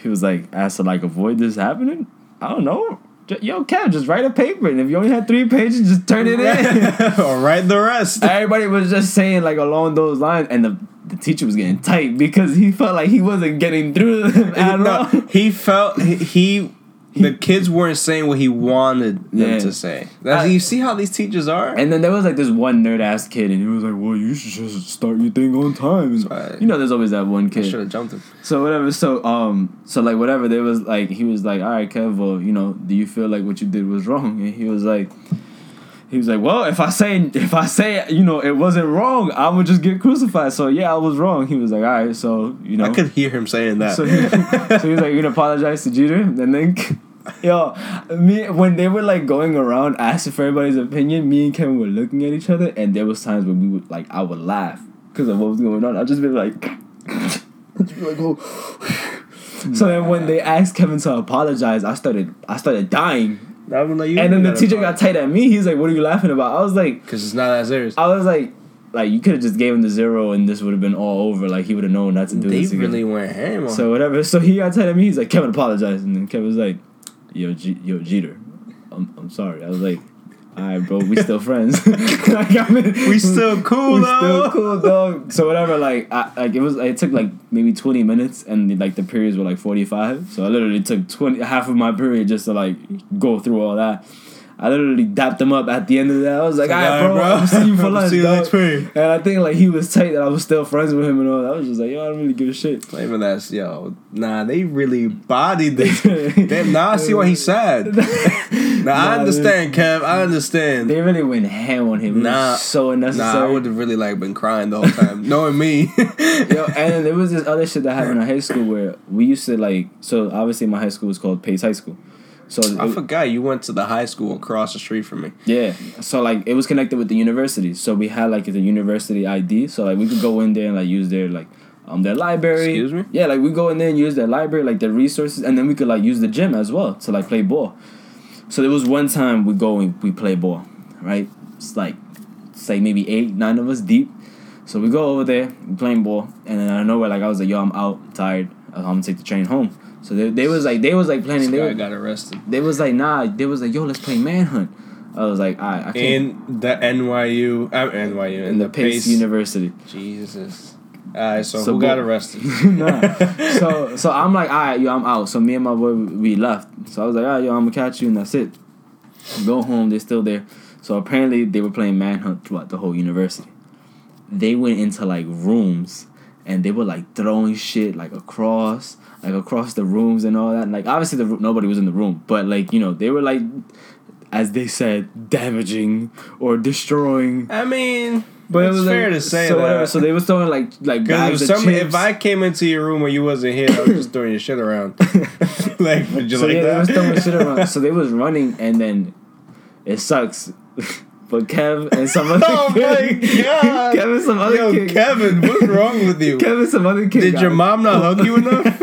he was like asked to like avoid this happening? I don't know Yo, Kev, just write a paper, and if you only had three pages, just turn it in. or write the rest. Everybody was just saying like along those lines, and the the teacher was getting tight because he felt like he wasn't getting through them at No, all. he felt he, he the kids weren't saying what he wanted them Yeah. to say. That's, I- you see how these teachers are? And then there was like this one nerd ass kid, and he was like, "Well, you should just start your thing on time." Right. You know, there's always that one I should kid. have jumped him. So whatever. So um, so like whatever. There was like he was like, "All right, Kev. Well, you know, do you feel like what you did was wrong?" And he was like. He was like, "Well, if I say if I say you know it wasn't wrong, I would just get crucified." So yeah, I was wrong. He was like, "All right, so you know." I could hear him saying that. So he, so he was like, "You gonna apologize to Jeter?" And then, yo, me when they were like going around asking for everybody's opinion, me and Kevin were looking at each other, and there was times when we would like I would laugh because of what was going on. I'd just be like, I'd just be like, oh. So then when they asked Kevin to apologize, I started I started dying, I was like, you and then the teacher got tight at me. He's like, "What are you laughing about?" I was like, Cause it's not that serious. I was like. Like you could have just gave him the zero and this would have been all over. Like he would have known not to do They this again. really went ham on. So whatever. So he got tight at me. He's like, Kevin, apologize. And then Kevin was like, Yo, G- yo, Jeter, I'm, I'm sorry. I was like, All right, bro, we still friends. like, I mean, we still cool we though. still cool, dog. So whatever. Like, I, like it was. It took like maybe twenty minutes, and like the periods were like forty five. So I literally took twenty half of my period just to like go through all that. I literally dapped him up at the end of that. I was like, all right, bro, I'll see you for lunch, See you dog." next period. And I think like he was tight that I was still friends with him and all. that. I was just like, yo, I don't really give a shit. Not even that, yo. Nah, they really bodied this. Damn, now I see why he's sad. Now I Nah, understand, Kev. I understand. They really went ham on him. It Nah. so Nah, I would have really like been crying the whole time, knowing me. Yo, and then there was this other shit that happened in high school where we used to like. So obviously, my high school was called Pace High School. So I it- forgot you went to the high school across the street from me. yeah, so like it was connected with the university. So we had like the university ID. So like we could go in there and like use their like um their library. Excuse me? Yeah, like we go in there and use their library, like their resources, and then we could like use the gym as well to like play ball. So there was one time we go and we play ball, right? It's like it's like maybe eight, nine of us deep. So we go over there, we playing ball, and then out of nowhere, like I was like, "Yo, I'm out, tired. I'm gonna take the train home." So they, they was like, they was like planning. They, This guy were, got arrested. they was like, "Nah." They was like, "Yo, let's play manhunt." I was like, "I, I can't." In the NYU, uh, NYU, in, in the Pace, University. Jesus. Alright, so, So who go- got arrested? nah. So so I'm like, all right, yo, I'm out. So me and my boy we left. So I was like, all right, yo, I'm gonna catch you, and that's it. Go home. They're still there. So apparently they were playing manhunt throughout the whole university. They went into like rooms and they were like throwing shit like across, like across the rooms and all that. And, like obviously the nobody was in the room, but like you know they were like, as they said, damaging or destroying. I mean, But it's it was fair like, to say so that. Whatever. So they was throwing like like bags Because if, of chips. if I came into your room when you wasn't here, I was just throwing your shit around. like, would you so like yeah, that? they was throwing shit around. So they was running, and then it sucks. but Kev and some other oh kid, my god! Kevin, and some other Yo, kid, Kevin, what's wrong with you? Kevin, and some other kid. Did got- your mom not hug you enough?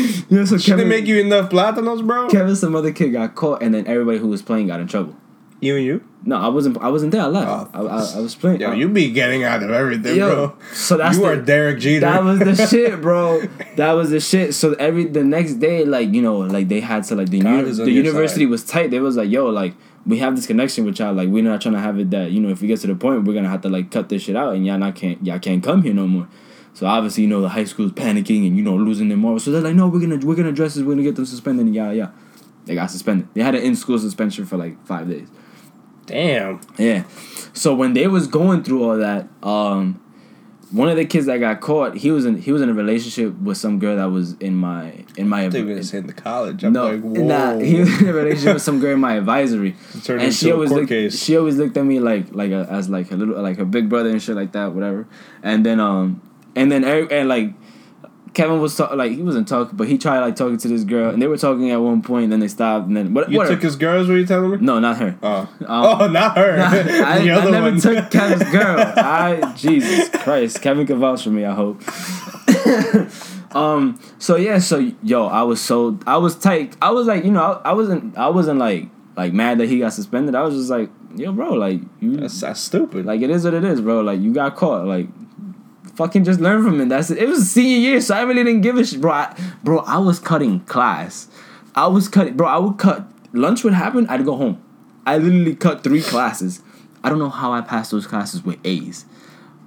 Yeah, so She Kevin, didn't make you enough platanos, bro. Kevin, some other kid got caught, and then everybody who was playing got in trouble. You and you? No, I wasn't. I wasn't there. I left. Oh. I, I, I was playing. Yo, I- you be getting out of everything, Yo, bro. so that's you the- are Derek Jeter. That was the shit, bro. That was the shit. So every the next day, like you know, like they had to like the uni- the university side. was tight. They was like, yo, like we have this connection with y'all. Like we're not trying to have it that you know if we get to the point we're gonna have to like cut this shit out and y'all not can't y'all can't come here no more. So obviously you know the high school is panicking and you know losing their morals. So they're like, no, we're gonna we're gonna address this. We're gonna get them suspended and yeah yeah. They got suspended. They had an in school suspension for like five days. Damn. Yeah. So when they was going through all that, um, one of the kids that got caught, he was in he was in a relationship with some girl that was in my in my we were saying the college. I'm no, like, nah, he was in a relationship with some girl in my advisory, turned and she a always looked, case. she always looked at me like like a, as like a little like a big brother and shit like that, whatever. And then um and then every, and like Kevin was talk, like he wasn't talking, but he tried like talking to this girl, and they were talking at one point, and then they stopped, and then what? You whatever. took his girls, were you telling me? no, not her. Oh. Um, oh, not her. Nah, I, the I other never one. took Kevin's girl. I Jesus Christ, Kevin can vouch for me. I hope. um. So yeah. So yo, I was so I was tight. I was like, you know, I, I wasn't. I wasn't like like mad that he got suspended. I was just like, yo, bro, like you, That's, that's stupid. like it is what it is, bro. Like you got caught. Like fucking just learn from it. That's it. It was senior year, so I really didn't give a shit, bro. I, bro, I was cutting class. I was cutting, bro. I would cut. Lunch would happen. I'd go home. I literally cut three classes. I don't know how I passed those classes with A's.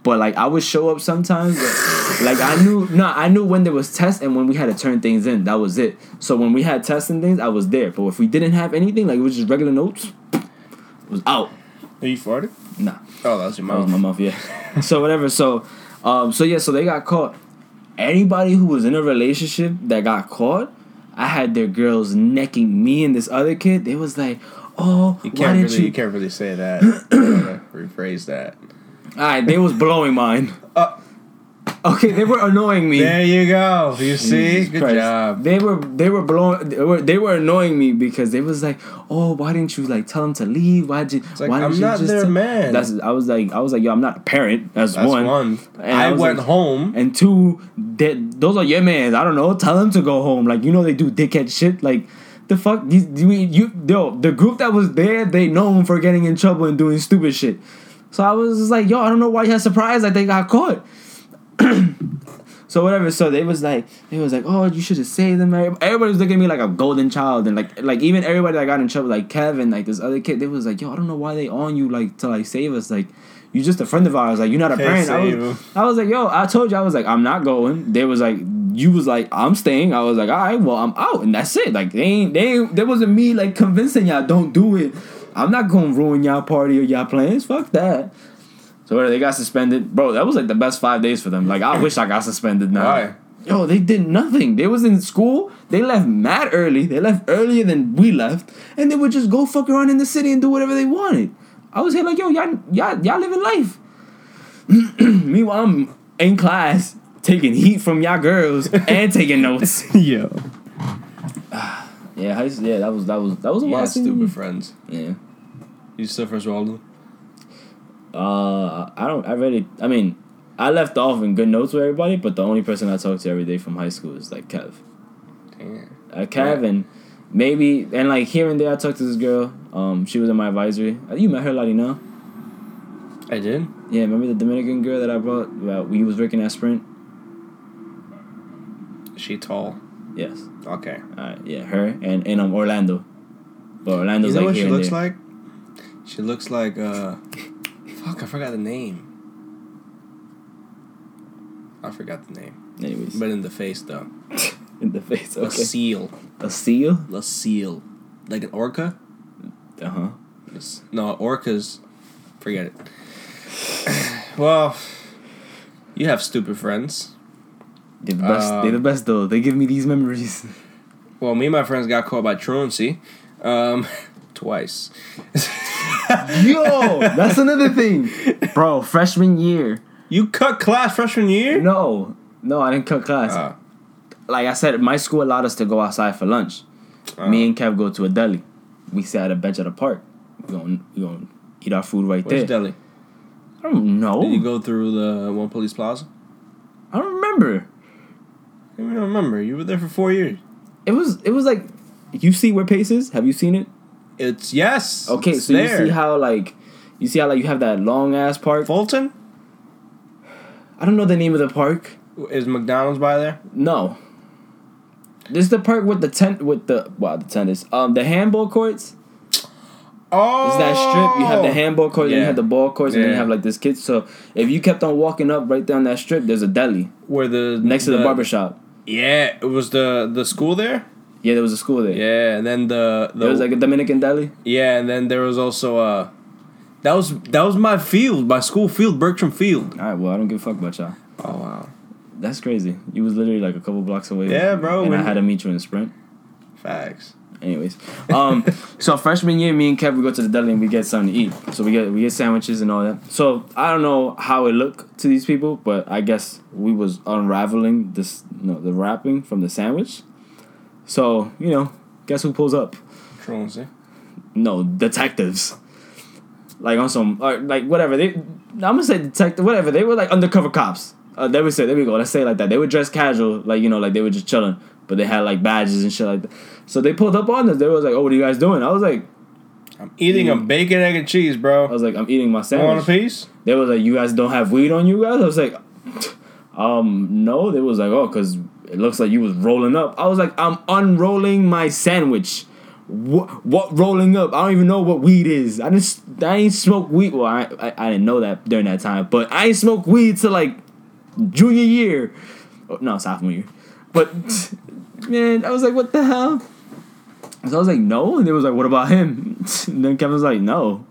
But like I would show up sometimes, but, like I knew, no, I knew when there was tests and when we had to turn things in. That was it. So when we had tests and things, I was there. But if we didn't have anything, like it was just regular notes, it was out. Are you farted? Nah. Oh, that was your mouth. That was my mouth, yeah. so whatever. So, um, so yeah. So they got caught. Anybody who was in a relationship that got caught, I had their girls necking me and this other kid. They was like, "Oh, You why can't didn't really, you? you?" can't really say that. Rephrase that. All right, they was blowing mine. Okay, they were annoying me. there you go. You see, Jesus good Christ. job. They were they were blowing they were, they were annoying me because they was like, oh, why didn't you like tell them to leave? Why'd you? like, why I'm you not just their tell-" man. That's I was like I was like yo, I'm not a parent. That's, That's one. one. And I, was went like- home. And two, that those are your mans. I don't know. Tell them to go home. Like you know they do dickhead shit. Like the fuck these you you yo the group that was there they known for getting in trouble and doing stupid shit. So I was just like yo I don't know why you're surprised that they got caught. so whatever. So they was like they was like oh you should have saved them. Everybody was looking at me like a golden child and like like even everybody that got in trouble like Kevin like this other kid they was like yo I don't know why they on you like to like save us like. You just a friend of ours, like you're not a Can't parent. I was. I was like, yo, I told you, I was like, I'm not going. They was like, you was like, I'm staying. I was like, all right, well, I'm out, and that's it. Like, they ain't, they ain't, there wasn't me like convincing y'all don't do it. I'm not gonna ruin y'all party or y'all plans. Fuck that. So they got suspended, bro. That was like the best five days for them. Like, I wish I got suspended now. Why? Yo, they did nothing. They was in school. They left mad early. They left earlier than we left, and they would just go fuck around in the city and do whatever they wanted. I was here like, yo, y'all, y'all, y'all living life. Meanwhile, I'm in class taking heat from y'all girls and taking notes. Yo. Yeah, high, yeah, that was that was that was a had senior stupid friends. Yeah. You still friends with all of them? Uh, I don't. I really. I mean, I left off in good notes with everybody, but the only person I talk to every day from high school is like Kev. Damn. Uh, Kev and maybe and like here and there I talked to this girl. Um, she was in my advisory. Uh, You met her, Latina. I did? Yeah, remember the Dominican girl that I brought? Well, we was working at Sprint. She tall? Yes. Okay. Alright, yeah, her and and um Orlando. But Orlando's you know like what here she looks there. like? She looks like uh fuck, I forgot the name. I forgot the name. Anyways, But in the face though. in the face. A Okay. seal. A seal. A seal. Like an orca? Uh huh. No, orcas forget it. well you have stupid friends. They're the best. they're the Um, best though. They give me these memories. Well, me and my friends got caught by truancy. Um twice. Yo, that's another thing, bro. Freshman year. You cut class freshman year? No, no, I didn't cut class. Oh. like I said, my school allowed us to go outside for lunch. Oh. Me and Kev go to a deli. We sit at a bench at a park. We gonna we gonna eat our food right Where's there. Deli, I don't know. Did you go through the One Police Plaza? I don't remember. I don't remember. You were there for four years. It was it was like you see where Pace is? Have you seen it? It's yes. Okay, it's so there. you see how like you see how like you have that long ass park. Fulton I don't know the name of the park. is McDonald's by there. No. This is the park with the tent with the wow the tennis um the handball courts. Oh, Is that strip? You have the handball court, and you have the ball courts, and then you have like this kid. So if you kept on walking up right down that strip, there's a deli where the next to the, barber shop. Yeah, it was the the school there. Yeah, there was a school there. Yeah, and then the, the There was like a Dominican deli. yeah, and then there was also uh That was that was my field, my school field, Bertram Field. All right, well, I don't give a fuck about y'all. Oh wow, That's crazy. You was literally like a couple blocks away. Yeah, bro, And I had to meet you in sprint. facts. Anyways, um, so freshman year, me and Kev we go to the deli and we get something to eat. So we get we get sandwiches and all that. So I don't know how it looked to these people, but I guess we was unraveling this you no the wrapping from the sandwich. So you know, guess who pulls up? Truancy. No, detectives. Like on some or like whatever they. I'm gonna say detective whatever they were like undercover cops. Uh, they would say there we go. Let's say it like that. They were dressed casual, like you know, like they were just chilling, but they had like badges and shit like that. So they pulled up on us. They was like, "Oh, what are you guys doing?" I was like, I'm eating a bacon, egg, and cheese, bro." I was like, "I'm eating my sandwich Want a piece? They was like, "You guys don't have weed on you guys?" I was like, "Um, no." They was like, "Oh, cause it looks like you was rolling up." I was like, "I'm unrolling my sandwich." What, what rolling up? I don't even know what weed is. I just I ain't smoke weed. Well, I, I I didn't know that during that time, but I ain't smoke weed till like junior year, oh, no sophomore year. But man, I was like, what the hell? So I was like, no, and they was like, what about him? And then Kevin was like, no,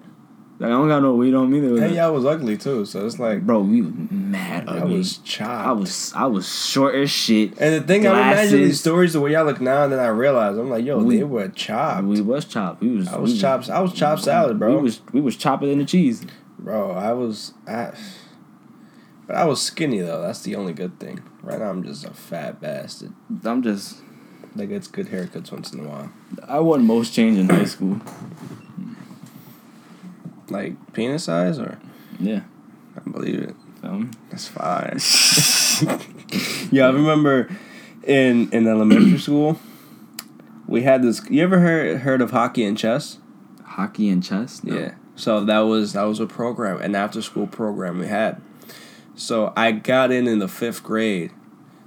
like I don't got no weed on me. And y'all was ugly too, so it's like, bro, we was mad I was chopped. I was I was short as shit. And the thing, I imagine these stories the way y'all look now, and then I realized I'm like, yo, We- they were chopped. We was chopped. We was I we was chopped. I was chopped salad, bro. We was we was chopping in the cheese. Bro, I was. I, but I was skinny though. That's the only good thing. Right now, I'm just a fat bastard I'm just that gets good haircuts once in a while. I won most change in high school. Like penis size, or Yeah. I believe it. Um, That's fine. yeah, I remember in in elementary school, we had this. You ever heard heard of hockey and chess? hockey and chess. No. Yeah. So that was that was a program, an after school program we had. So I got in in the fifth grade,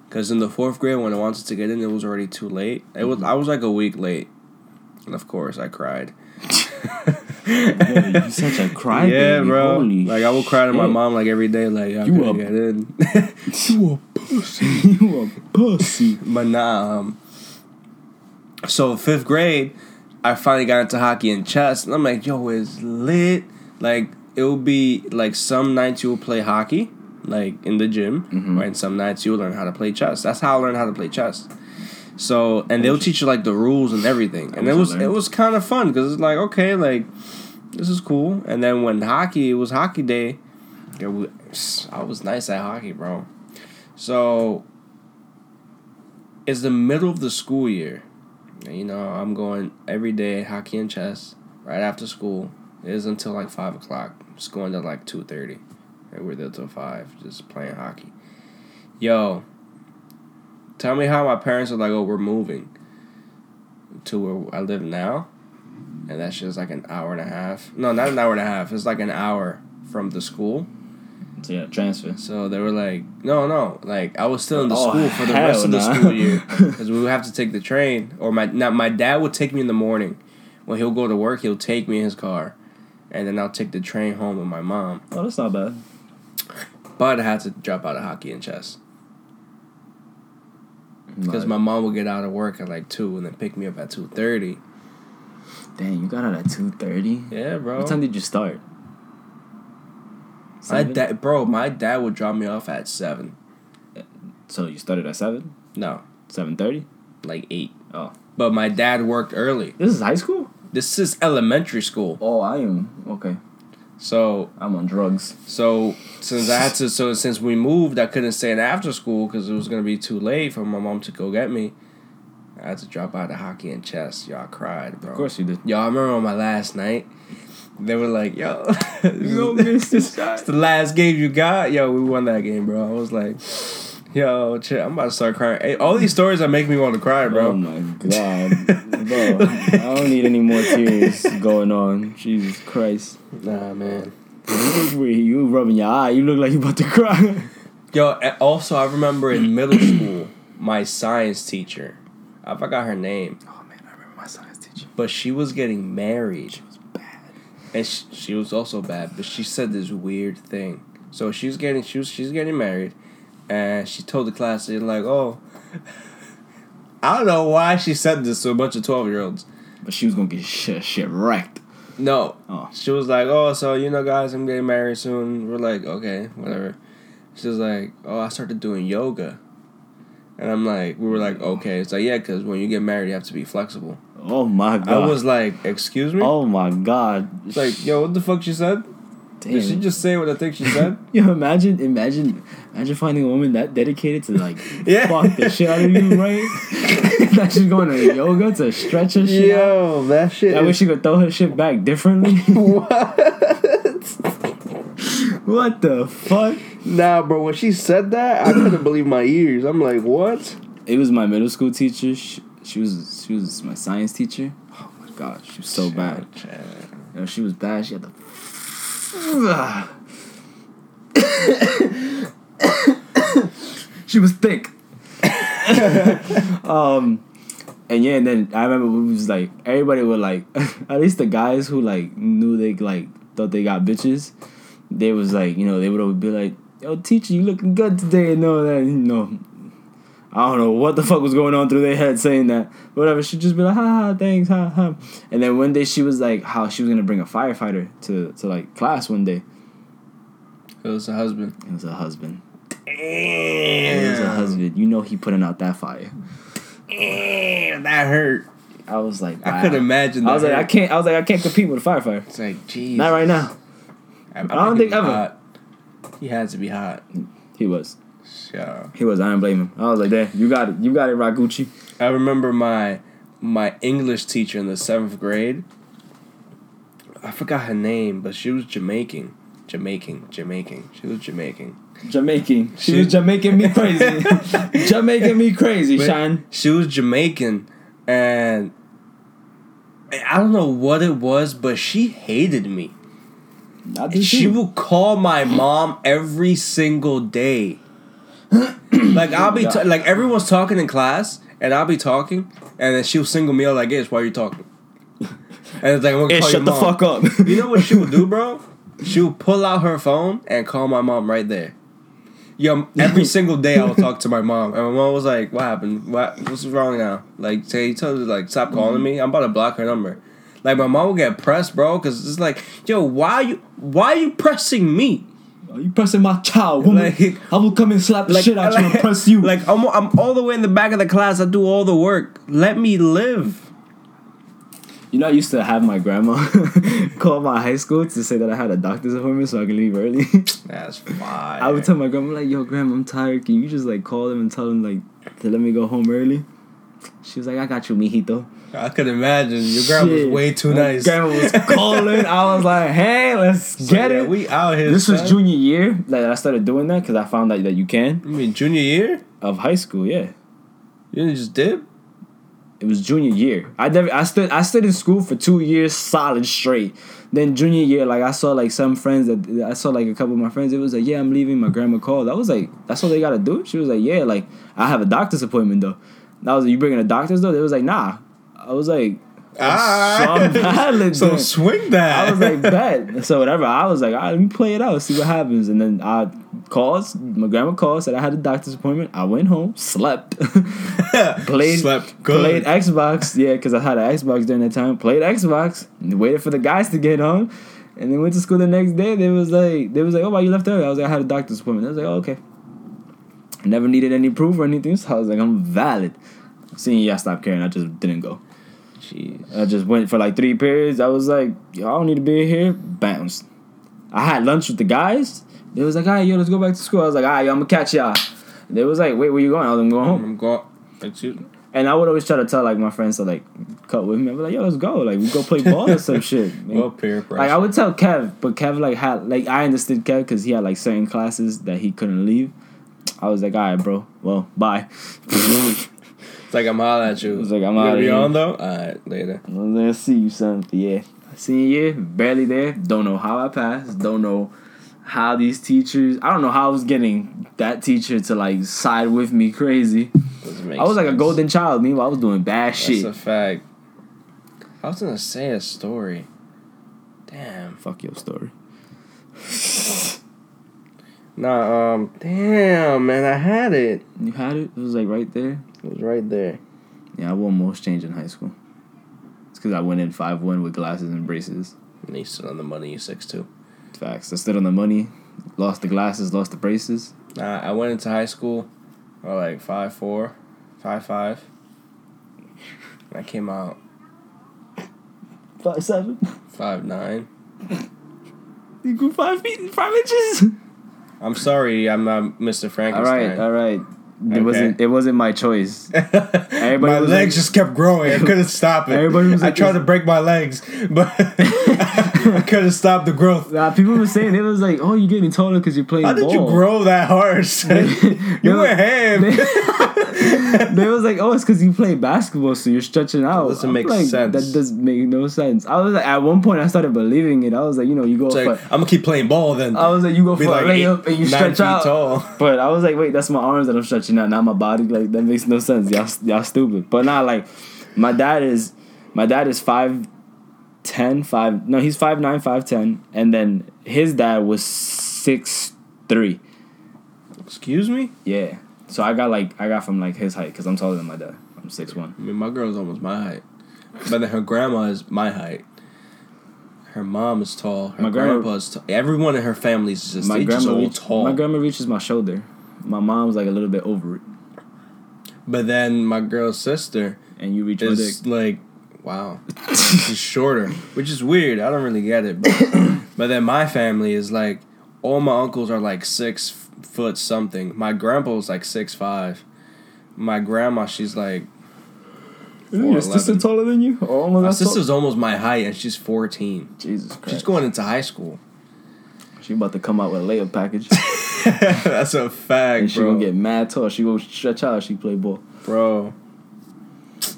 because in the fourth grade when I wanted to get in, it was already too late. It was I was like a week late, and of course I cried. Yo, you such a crybaby. yeah, bro. Holy like I would cry to my shit. mom like every day, like I You couldn't a- get in. You a pussy. you a pussy. But nah. Um, so fifth grade, I finally got into hockey and chess, and I'm like, yo, it's lit. Like it will be like some nights you will play hockey, like in the gym, Mhm. right? And some nights you'll learn how to play chess. That's how I learned how to play chess. So and they'll teach you like the rules and everything, and it was it was kind of fun because it's like okay, like this is cool. And then when hockey, it was hockey day. I was nice at hockey, bro. So it's the middle of the school year. You know, I'm going every day hockey and chess right after school. It is until like five o'clock. Just going to like two thirty. And we're there till five, just playing hockey. Yo, tell me how my parents are like, oh, we're moving to where I live now, and that's just like an hour and a half. No, not an hour and a half. It's like an hour from the school. So yeah, transfer. So they were like, no, no, like I was still in the Oh, school for the rest of the school year because we would have to take the train, or my now my dad would take me in the morning. When he'll go to work, he'll take me in his car, and then I'll take the train home with my mom. Oh, that's not bad. But I had to drop out of hockey and chess because Like, my mom would get out of work at like two and then pick me up at two thirty. Dang, you got out at two thirty. Yeah, bro. What time did you start? my dad, bro, my dad would drop me off at seven. So you started at seven, No, seven thirty. like eight. Oh. But my dad worked early. This is high school. This is elementary school. Oh, I am okay. So I'm on drugs. So since I had to, so since we moved, I couldn't stay in after school because it was gonna be too late for my mom to go get me. I had to drop out of hockey and chess. Y'all cried, bro. Of course you did. Y'all I remember on my last night, they were like, "Yo, You gonna miss this shot. it's the last game you got." Yo, we won that game, bro. I was like, "Yo, chill. I'm about to start crying." Hey, all these stories are making me want to cry, bro. Oh my god, bro! I don't need any more tears going on. Jesus Christ! Nah, man. Wait, you rubbing your eye. You look like you about to cry. Yo, also I remember in middle school, my science teacher, I forgot her name. Oh man, I remember my science teacher. but she was getting married She was bad. and she, she was also bad but she said this weird thing so she was getting she was she's getting married and she told the class they're like oh i don't know why she said this to a bunch of 12 year olds But she was gonna get shit, shit wrecked. No. Oh. She was like, "Oh, so you know, guys, I'm getting married soon." We're like, "Okay, whatever." She was like, "Oh, I started doing yoga," and I'm like, "We were like, okay." It's like, "Yeah, because when you get married, you have to be flexible." Oh my god. I was like, "Excuse me." Oh my god. It's like, yo, what the fuck she said? Did she just say what I think she said? Yo, imagine, imagine, imagine finding a woman that dedicated to like Yeah. fuck the shit out of you, right? that she's going to yoga to stretch her shit. out. Yo, that shit. That wish she could throw her shit back differently. what what the fuck? Nah, bro. When she said that, I couldn't believe my ears. I'm like, what? It was my middle school teacher. She, she was she was my science teacher. Oh my god, she was so bad. You know, she was bad. She had the. she was thick. um, and yeah, and then I remember it was like everybody would like, at least the guys who like knew they like thought they got bitches. They was like, you know, they would always be like, "Yo, teacher, you looking good today," and all that, you know. I don't know what the fuck was going on through their head saying that. Whatever. She'd just be like, ha ha, thanks, ha ha. And then one day she was like, how she was gonna bring a firefighter to, to like class one day. It was a husband. It was her husband. It was her husband. You know he putting out that fire. Damn, that hurt. I was like, I wow. could imagine. That I was like, I can't. I was like, I can't compete with a firefighter. It's like, geez. Not right now. I, don't think ever. hot. He had to be hot. He was. Yeah. He was. I didn't blame him. I was like, there, you got it. You got it, Ragucci. I remember my my English teacher in the seventh grade. I forgot her name, but she was Jamaican. Jamaican, Jamaican. She was Jamaican. Jamaican. She, She- was Jamaican me crazy. Jamaican me crazy, But Shine. She was Jamaican, and I don't know what it was, but she hated me. She would call my mom every single day. like I'll be ta- like everyone's talking in class, and I'll be talking, and then she'll single me out like this. Why are you talking? And it's like, I'm gonna Hey, call shut your the fuck up. You know what she would do, bro? She would pull out her phone and call my mom right there. Yo, every single day I would talk to my mom, and my mom was like, "What happened? What? What's wrong now? Like, say, tell her like, stop calling mm-hmm. me. I'm about to block her number." Like my mom would get pressed, bro, because it's like, "Yo, why are you? Why are you pressing me?" Are you pressing my child, woman? Like- I will come and slap the Like, shit out you and press you. Like I'm, I'm all the way in the back of the class. I do all the work. Let me live. you know, I used to have my grandma call my high school to say that I had a doctor's appointment so I could leave early. That's fine. I would tell my grandma like, "Yo, grandma, I'm tired. Can you just like call them and tell them like to let me go home early?" She was like, "I got you, mijito." I could imagine your grandma was way too My nice. Grandma was calling. I was like, "Hey, let's So, get yeah, it." We out here. this was junior year that I started doing that because I found out that you can I mean, junior year. of high school. Yeah, You didn't just dip. it was junior year. I never. I stood. I stood in school for two years solid straight. Then junior year, like I saw like some friends that I saw like a couple of my friends. It was like, yeah, I'm leaving. My grandma called. I was like, that's what they gotta do. She was like, yeah, like I have a doctor's appointment though. And I was like, you bringing a doctor's though? They was like, nah. I was like, Ah, so I'm valid so swing that. I was like, bet. So whatever. I was like, all right, let me play it out, see what happens. And then I called. My grandma called, said I had a doctor's appointment. I went home, slept, played, Slept good. played Xbox. Yeah, because I had an Xbox during that time. Played Xbox. And waited for the guys to get home, and then went to school the next day. They was like, they was like, oh, why you left early? I was like, I had a doctor's appointment. I was like, oh, okay. I never needed any proof or anything, so I was like, I'm valid. Seeing yeah, I stopped caring. I just didn't go. Jeez. I just went for like three periods. I was like, yo, I don't need to be here. Bounced. I had lunch with the guys. They was like, all right, yo, let's go back to school. I was like, all right, yo, I'm gonna catch y'all. They was like, wait, where you going? I was like, I'm going home. I'm going. That's. And I would always try to tell like my friends to like cut with me. I'd be like, yo, let's go. Like we go play ball or some shit. Well, peer pressure. Like I would tell Kev, but Kev like had like I understood Kev because he had like certain classes that he couldn't leave. I was like, all right, bro. Well, bye. It's like I'm hollering at you. It's like, I'm You gonna be on though. All right, later. Let's see you, son. Yeah, senior year, barely there. Don't know how I passed. Don't know how these teachers. I don't know how I was getting that teacher to like side with me crazy. I was like a golden child. Meanwhile, I was doing bad That's shit. That's a fact. I was gonna say a story. Damn. Fuck your story. Nah. Um. Damn, man. I had it. You had it. It was like right there. It was right there. Yeah, I won most change in high school. It's because I went in five one with glasses and braces. And he stood on the money. He's six two. Facts. I stood on the money, lost the glasses, lost the braces. Uh, I went into high school, I was like five four, five five. And I came out Five seven. five nine. You grew five feet and five inches. I'm sorry, I'm not Mr. All Frankenstein. right, all right. It Okay. wasn't. It wasn't my choice. Everybody my legs like- just kept growing. I couldn't stop it. Everybody was I tried to break my legs, but I couldn't stop the growth. Nah, people were saying it was like, oh, you're getting taller because you're playing How did you grow that hard? son? You were- were ham. they was like, oh, it's because you play basketball, so you're stretching out. That doesn't I'm make like, sense. That does make no sense. I was like, at one point, I started believing it. I was like, you know, you go It's like. I'm gonna keep playing ball then. I was like, you go for Be a like layup eight- and you stretch out. tall. But I was like, wait, that's my arms that I'm stretching out, not my body. Like that makes no sense. Y'all, y'all stupid. But not like, my dad is, my dad is five, ten, five. No, he's five nine, five ten, and then his dad was six three. Excuse me. Yeah. So I got like I got from like his height because I'm taller than my dad. I'm six one. I mean, my girl's almost my height, but then her grandma is my height. Her mom is tall. Her My grandma- grandpa's tall. Everyone in her family is just My just grandma all reach, tall. my grandma reaches my shoulder. My mom's like a little bit over it, but then my girl's sister and you reach is like, wow, she's shorter, which is weird. I don't really get it. But, but then my family is like, all my uncles are like six foot something. My grandpa was like six five. My grandma, she's like, Isn't your sister taller than you? Or my as tall? sister's almost my height, and she's fourteen. Jesus Christ. She's going into high school. She about to come out with a layup package, That's a fact, and she bro. gonna get mad tall. She gonna stretch out. She play ball. bro.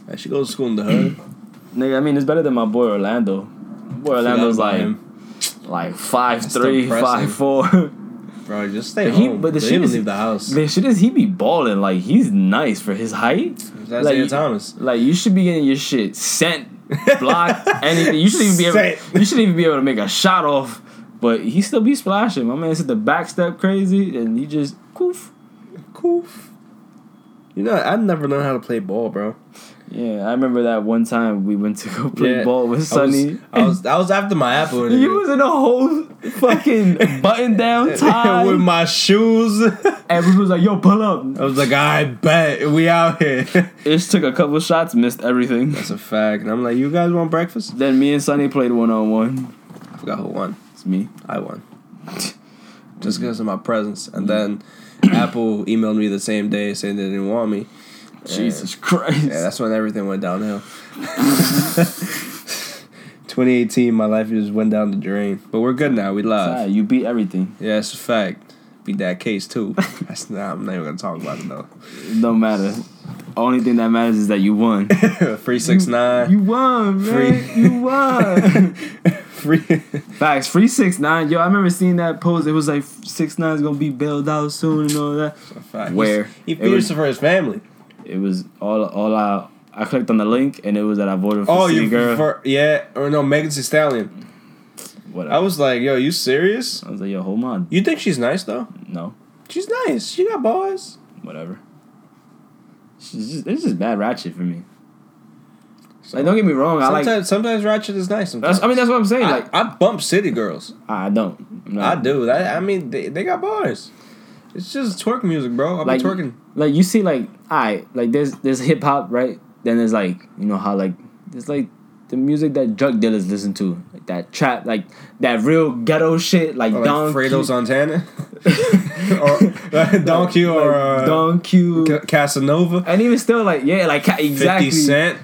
And she goes to school in the hood. Nigga, I mean it's better than my boy Orlando. Boy Orlando's like him. like five That's three, depressing. five four. bro. Just stay But he- home. but the Don't shit is- leave the house. the shit is he be balling like he's nice for his height. That's like, Isaiah Thomas. Like you should be getting your shit sent, blocked, anything. You should even be able. You should even be able to make a shot off. But he still be splashing. My man said the back step crazy, and he just coof. Coof. You know, I've never learned how to play ball, bro. Yeah, I remember that one time we went to go play Yeah, ball with Sonny. I was, I was, I was after my apple. you interview. was in a whole fucking button down tie, with my shoes. and we was like, "Yo, pull up." I was like, I bet we out here. Ish took a couple shots, missed everything. That's a fact. And I'm like, you guys want breakfast? Then me and Sonny played one on one. I forgot who won. It's me. I won. Just because of my presence. And then Apple emailed me the same day saying they didn't want me. Jesus Christ. Yeah, that's when everything went downhill. 2018, my life just went down the drain. But we're good now. We live. Alright, you beat everything. Yeah, it's a fact. Beat that case too. That's not, I'm not even gonna talk about it though. It don't matter. Only thing that matters is that you won. Free six nine. You won, man. Free. You won. Free. Facts. Free six nine. Yo, I remember seeing that post. It was like six nine's gonna be bailed out soon and all that. Where? he It fears was- for his family. It was all all I I clicked on the link and it was that I voted for Oh, City Girl. for yeah or no Megan Thee Stallion. Whatever. I was like, yo, you serious? I was like, yo, hold on. You think she's nice though? No, She's nice. She got boys. whatever. She's just it's just bad ratchet for me. Like, don't get me wrong. I Sometimes, like. sometimes ratchet is nice. Sometimes. I mean, that's what I'm saying. I, Like, I bump city girls. I don't. I do. I, I mean, they, they got bars. It's just twerk music, bro. I'm Like- twerking. like you see like I like there's there's hip hop right then there's like you know how like there's like the music that drug dealers listen to like that trap like that real ghetto shit like Or Don like Fredo Q, Santana, or Don Q, or uh, Don Q Casanova. and even still like yeah like exactly Fifty Cent,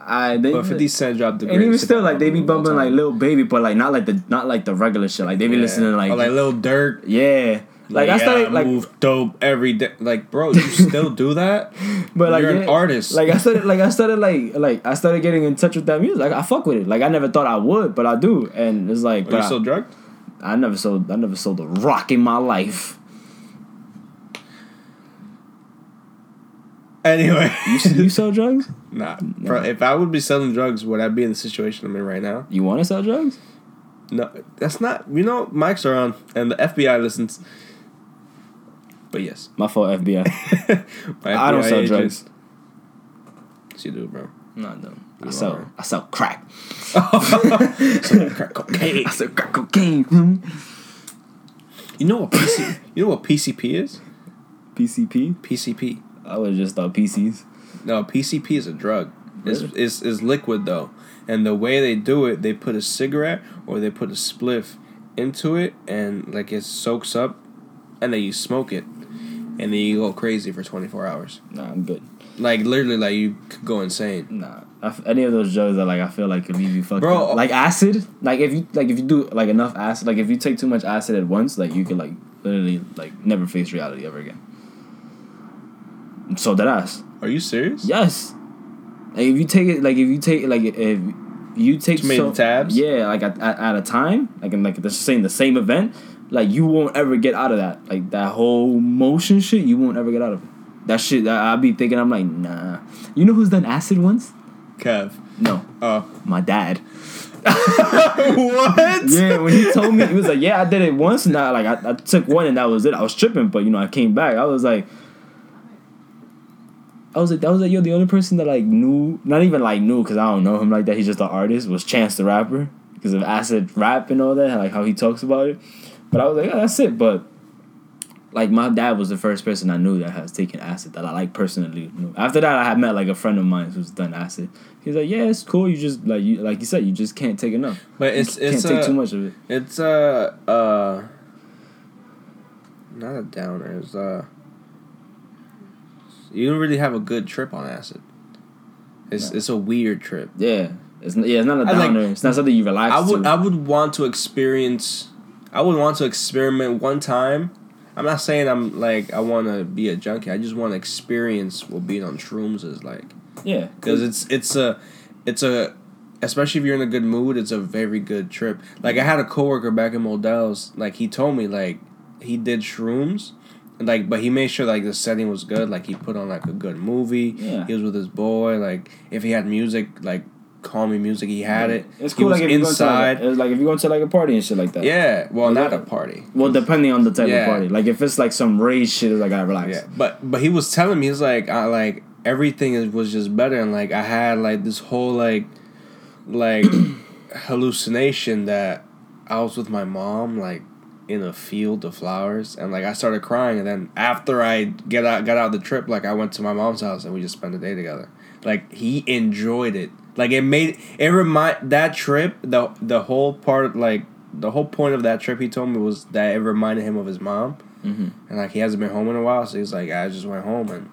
I they but Fifty Cent dropped the. and even still like they be album of all bumping like Lil Baby but like not like the not like the regular shit like they be Yeah. listening to like, or like Lil Durk. yeah like I yeah, started like move dope every day. Like, bro, you still do that? But like You're yeah, an artist. Like I started like I started like like I started getting in touch with that music. Like I fuck with it. Like I never thought I would, but I do. And it's like Are you I, still drugged? I never sold I never sold a rock in my life. Anyway, You, you sell drugs? nah. Bro, if I would be selling drugs, would I be in the situation I'm in right now? You want to sell drugs? No, that's not. You know, mics are on, and the FBI listens. But yes, My fault, FBI. My I don't FBI sell drugs. Yes, you do, bro. Not them. I You sell. are. I sell crack. Crack cocaine. I sell crack cocaine. hmm? You know what PC? You know what PCP is? PCP. PCP. I would just thought PCs. No, PCP is a drug. It's, it's, it's liquid though, and the way they do it, they put a cigarette or they put a spliff into it, and like it soaks up, and then you smoke it, and then you go crazy for twenty four hours. Nah, I'm good. Like literally, like you could go insane. Nah, f any of those drugs that like I feel like could leave you fucked Bro. Oh like acid, like if you like if you do like enough acid, like if you take too much acid at once, like you could like literally like never face reality ever again. So that ass, Are you serious? yes. Like if you take it, like if you take like if you take Too many so, tabs? yeah, like at, at, at a time, like in like let's just say in the same event, like you won't ever get out of that. Like that whole motion shit, you won't ever get out of it. That shit, that I'll be thinking, I'm like, nah. You know who's done acid once? Kev. No, Oh. my dad. what? Yeah, when he told me, he was like, "Yeah, I did it once, and I like I, I took one, and that was it. I was tripping, but you know, I came back. I was like, I was like, that was like, you're the only person that like knew, not even like knew, because I don't know him like that. He's just an artist. Was Chance the rapper because of acid rap and all that, like how he talks about it. But I was like, yeah, that's it. But like my dad was the first person I knew that has taken acid that I like personally knew. After that, I had met like a friend of mine who's done acid. He's like, yeah, it's cool. You just like you like you said, you just can't take enough. But it's can't it's take a, too much of it. It's a uh, not a downer. It's uh, you don't really have a good trip on acid. It's No. it's a weird trip. Yeah, it's yeah, it's not a I like- downer. it's not something you relax I would to. I would want to experience. I would want to experiment one time. I'm not saying I'm like I want to be a junkie. I just want to experience what being on shrooms is like. yeah, because it's it's a it's a especially if you're in a good mood it's a very good trip like i had a coworker back in Modell's like he told me like he did shrooms and, like but he made sure like the setting was good like he put on like a good movie Yeah. he was with his boy like if he had music like calming music he had it It's cool. Like if you go to inside like, it's like if you go to like a party and shit like that. yeah well not a party Well, depending on the type Yeah. of party. Like if it's like some rage shit, it's like I relax. Yeah, but but he was telling me he's like I like everything is, was just better and like I had like this whole like like hallucination that I was with my mom like in a field of flowers and like I started crying and then after I get out got out of the trip like I went to my mom's house and we just spent the day together. Like he enjoyed it. Like it made it remind that trip the the whole part like the whole point of that trip he told me was that it reminded him of his mom Mm-hmm. and like he hasn't been home in a while, so he's like, I just went home and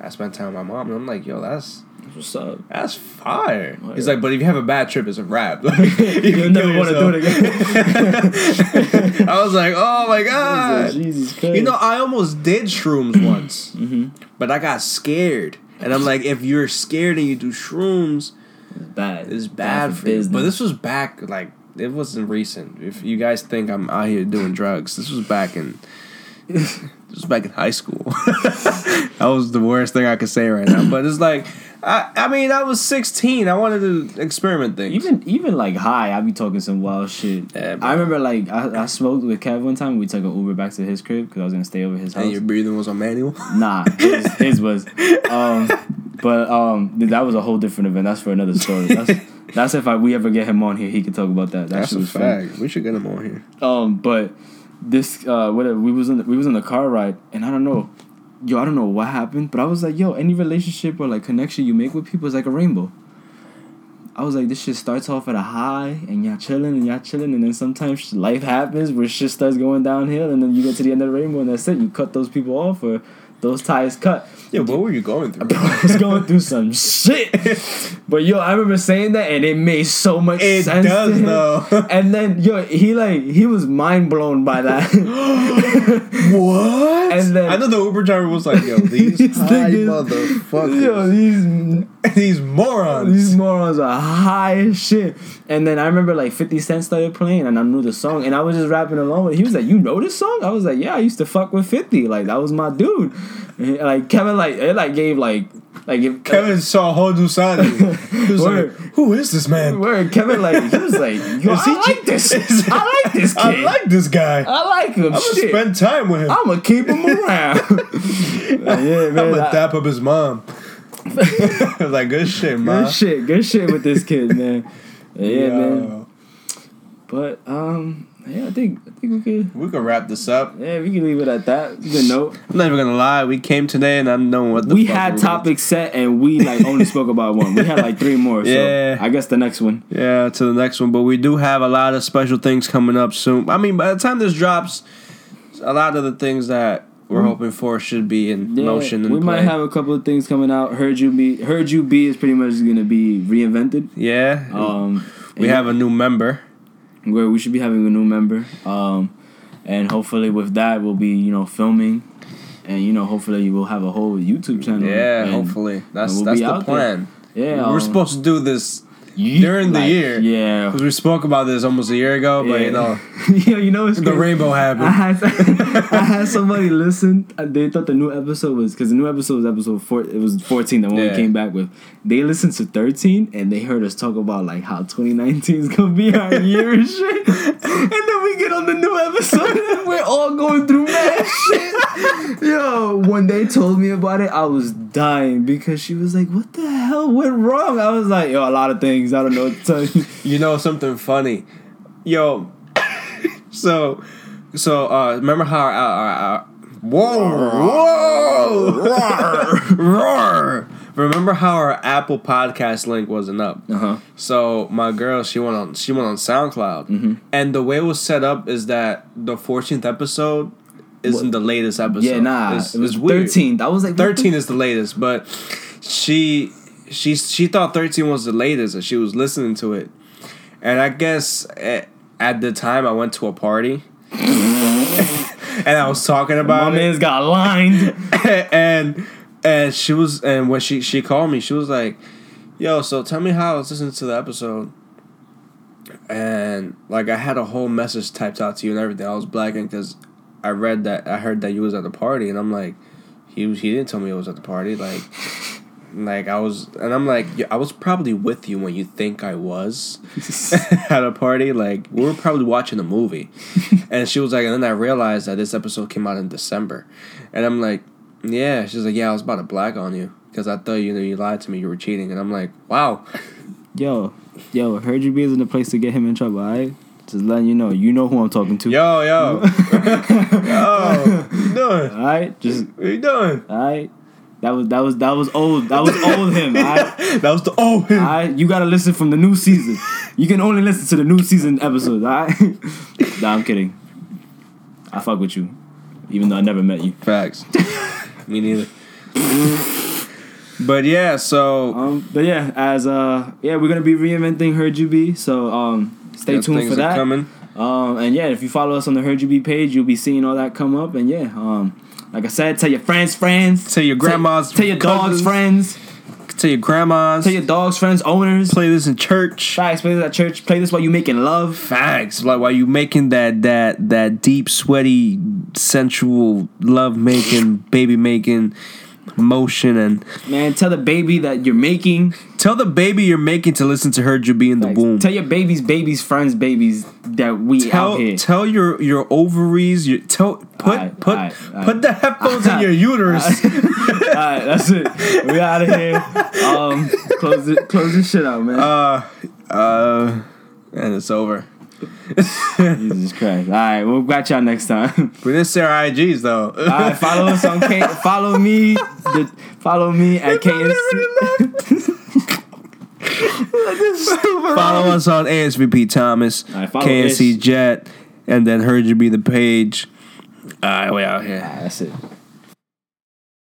I spent time with my mom, and I'm like, yo, that's What's up? that's fire. Oh, he's like, but if you have a bad trip, it's a wrap. Like, You'll never want to do it again. I was like, oh my god. Jesus. You know, I almost did shrooms once, hmm but I got scared, and I'm like, if you're scared and you do shrooms, it's bad. it's bad for you. But this was back like it wasn't recent. If you guys think I'm out here doing drugs, this was back in. This was back in high school. that was the worst thing I could say right now. But it's like, I, I mean, I was 16. I wanted to experiment things. even even like high, I'd be talking some wild shit. Yeah. I remember like I, I smoked with Kev one time. We took an Uber back to his crib because I was gonna stay over his house. and your breathing was on manual. Nah, his, his was. Um, but um, that was a whole different event. That's for another story. That's, that's if I, we ever get him on here, he could talk about that. That That's a fun. fact. We should get him on here. Um, but this uh, whatever we was in the, we was in the car ride, and I don't know, yo, I don't know what happened, but I was like, yo, any relationship or like connection you make with people is like a rainbow. I was like, this shit starts off at a high, and y'all chilling and y'all chilling, and then sometimes life happens where shit starts going downhill, and then you get to the end of the rainbow, and that's it. You cut those people off, or those ties cut. Yeah, what were you going through? I was going through some shit. But yo, I remember saying that and it made so much It sense. It does, though. And then yo, he like he was mind blown by that. what? And then- I know the Uber driver was like, "Yo, these These high motherfuckers, yo, these these morons." these morons are high as shit. And then I remember like 50 Cent started playing and I knew the song and I was just rapping along with it. He was like, You know this song? I was like, Yeah, I used to fuck with 50. Like that was my dude. And like Kevin like it like gave like like if Kevin saw a whole new side of you. He was Word. like, "Who is this man?" where Kevin like he was like, Yo, I like this. is- I like this kid. I like this guy. I like him. I'm gonna Shit. spend time with him. I'm gonna keep him around. yeah, man. I'm gonna I- dap up his mom. It was like good shit, man. Good shit, good shit with this kid, man. Yeah, Yo. man. But um, yeah, I think I think we could. We can wrap this up. Yeah, we can leave it at that. Good note. I'm not even gonna lie. We came today and I don't know what the we had topics set and we like only spoke about one. We had like three more. So Yeah. I guess the next one. Yeah, to the next one. But we do have a lot of special things coming up soon. I mean, by the time this drops, a lot of the things that we're hoping for should be in. Yeah, motion. We might play. have a couple of things coming out. Heard you be heard you be is pretty much gonna be reinvented. Yeah, Um, we have a new member. where we should be having a new member. Um, and hopefully with that we'll be you know filming, and you know hopefully we'll have a whole YouTube channel. Yeah, hopefully that's we'll that's the out there. plan. Yeah, we're um, supposed to do this during the like, year. Yeah, because we spoke about this almost a year ago. But yeah. you know, yeah, you know it's the crazy. rainbow I happened. had I had somebody listen. They thought the new episode was because the new episode was episode four. It was fourteen. The one Yeah. we came back with. They listened to thirteen and they heard us talk about like how 2019 is gonna be our year and shit. And then we get on the new episode and we're all going through mad shit. Yo, when they told me about it, I was dying because she was like, "What the hell went wrong?" I was like, "Yo, a lot of things. I don't know what to tell you." You know something funny, yo. so, so uh, remember how our, our, our whoa whoa roar. Remember how our Apple Podcast link wasn't up? Uh huh. So my girl, she went on she went on SoundCloud, and the way it was set up is that the 14th episode isn't the latest episode. Yeah, nah, It's- it was it's weird. 13. I was like, 13 is the latest, but she she she thought 13 was the latest and she was listening to it. And I guess at, at the time I went to a party and I was talking My about it man's got lined. and and she was and when she she called me she was like, "Yo, so tell me how I was listening to the episode." And like I had a whole message typed out to you and everything. I was blacking because I read that I heard that you was at the party and I'm like, he was, he didn't tell me I was at the party like. Like I was, and I'm like, I was probably with you when you think I was at a party. Like we were probably watching a movie, and she was like, and then I realized that this episode came out in December, and I'm like, yeah. She's like, yeah, I was about to black on you because I thought you know you lied to me, you were cheating, and I'm like, wow, Yo, yo, heard you be in the place to get him in trouble, alright? Just letting you know. You know who I'm talking to. yo, yo, yo, what you doing? Alright? Just What you doing? alright. That was that was that was old. That was old him, alright? That was the old him. Alright? You gotta listen from the new season. You can only listen to the new season episodes, alright? nah, I'm kidding. I fuck with you. Even though I never met you. Facts. me neither. but yeah, so Um, but yeah, as uh, yeah, we're gonna be reinventing Heard You Be, so um, stay tuned things for are that. coming. Um, and yeah, if you follow us on the Heard You Be page, you'll be seeing all that come up. And yeah, um, like I said, tell your friends, friends, Tell your grandmas, tell, tell your dogs, friends, Tell your grandmas. tell your dogs, friends, owners. play this in church. Facts, play this at church. Play this while you making love. Facts. Like while you making that that that deep, sweaty, sensual love making, baby making motion, and Man, tell the baby that you're making. tell the baby you're making to listen to her to be in the womb. Tell your baby's baby's friends, babies that we Tell out here. tell your your ovaries. Your tell put Alright, put alright. put the headphones in your uterus. Alright, that's it. We out of here. Um, close it. Close this shit out, man. uh uh, and it's over. Jesus Christ. All right, we'll got y'all next time. We didn't say our IGs though. All right, follow us on K. Follow me. The, follow me at KNC. Follow us on ASVP Thomas, follow KNC Ish. Jet, and then heard you be the page. All right, we out here. That's it.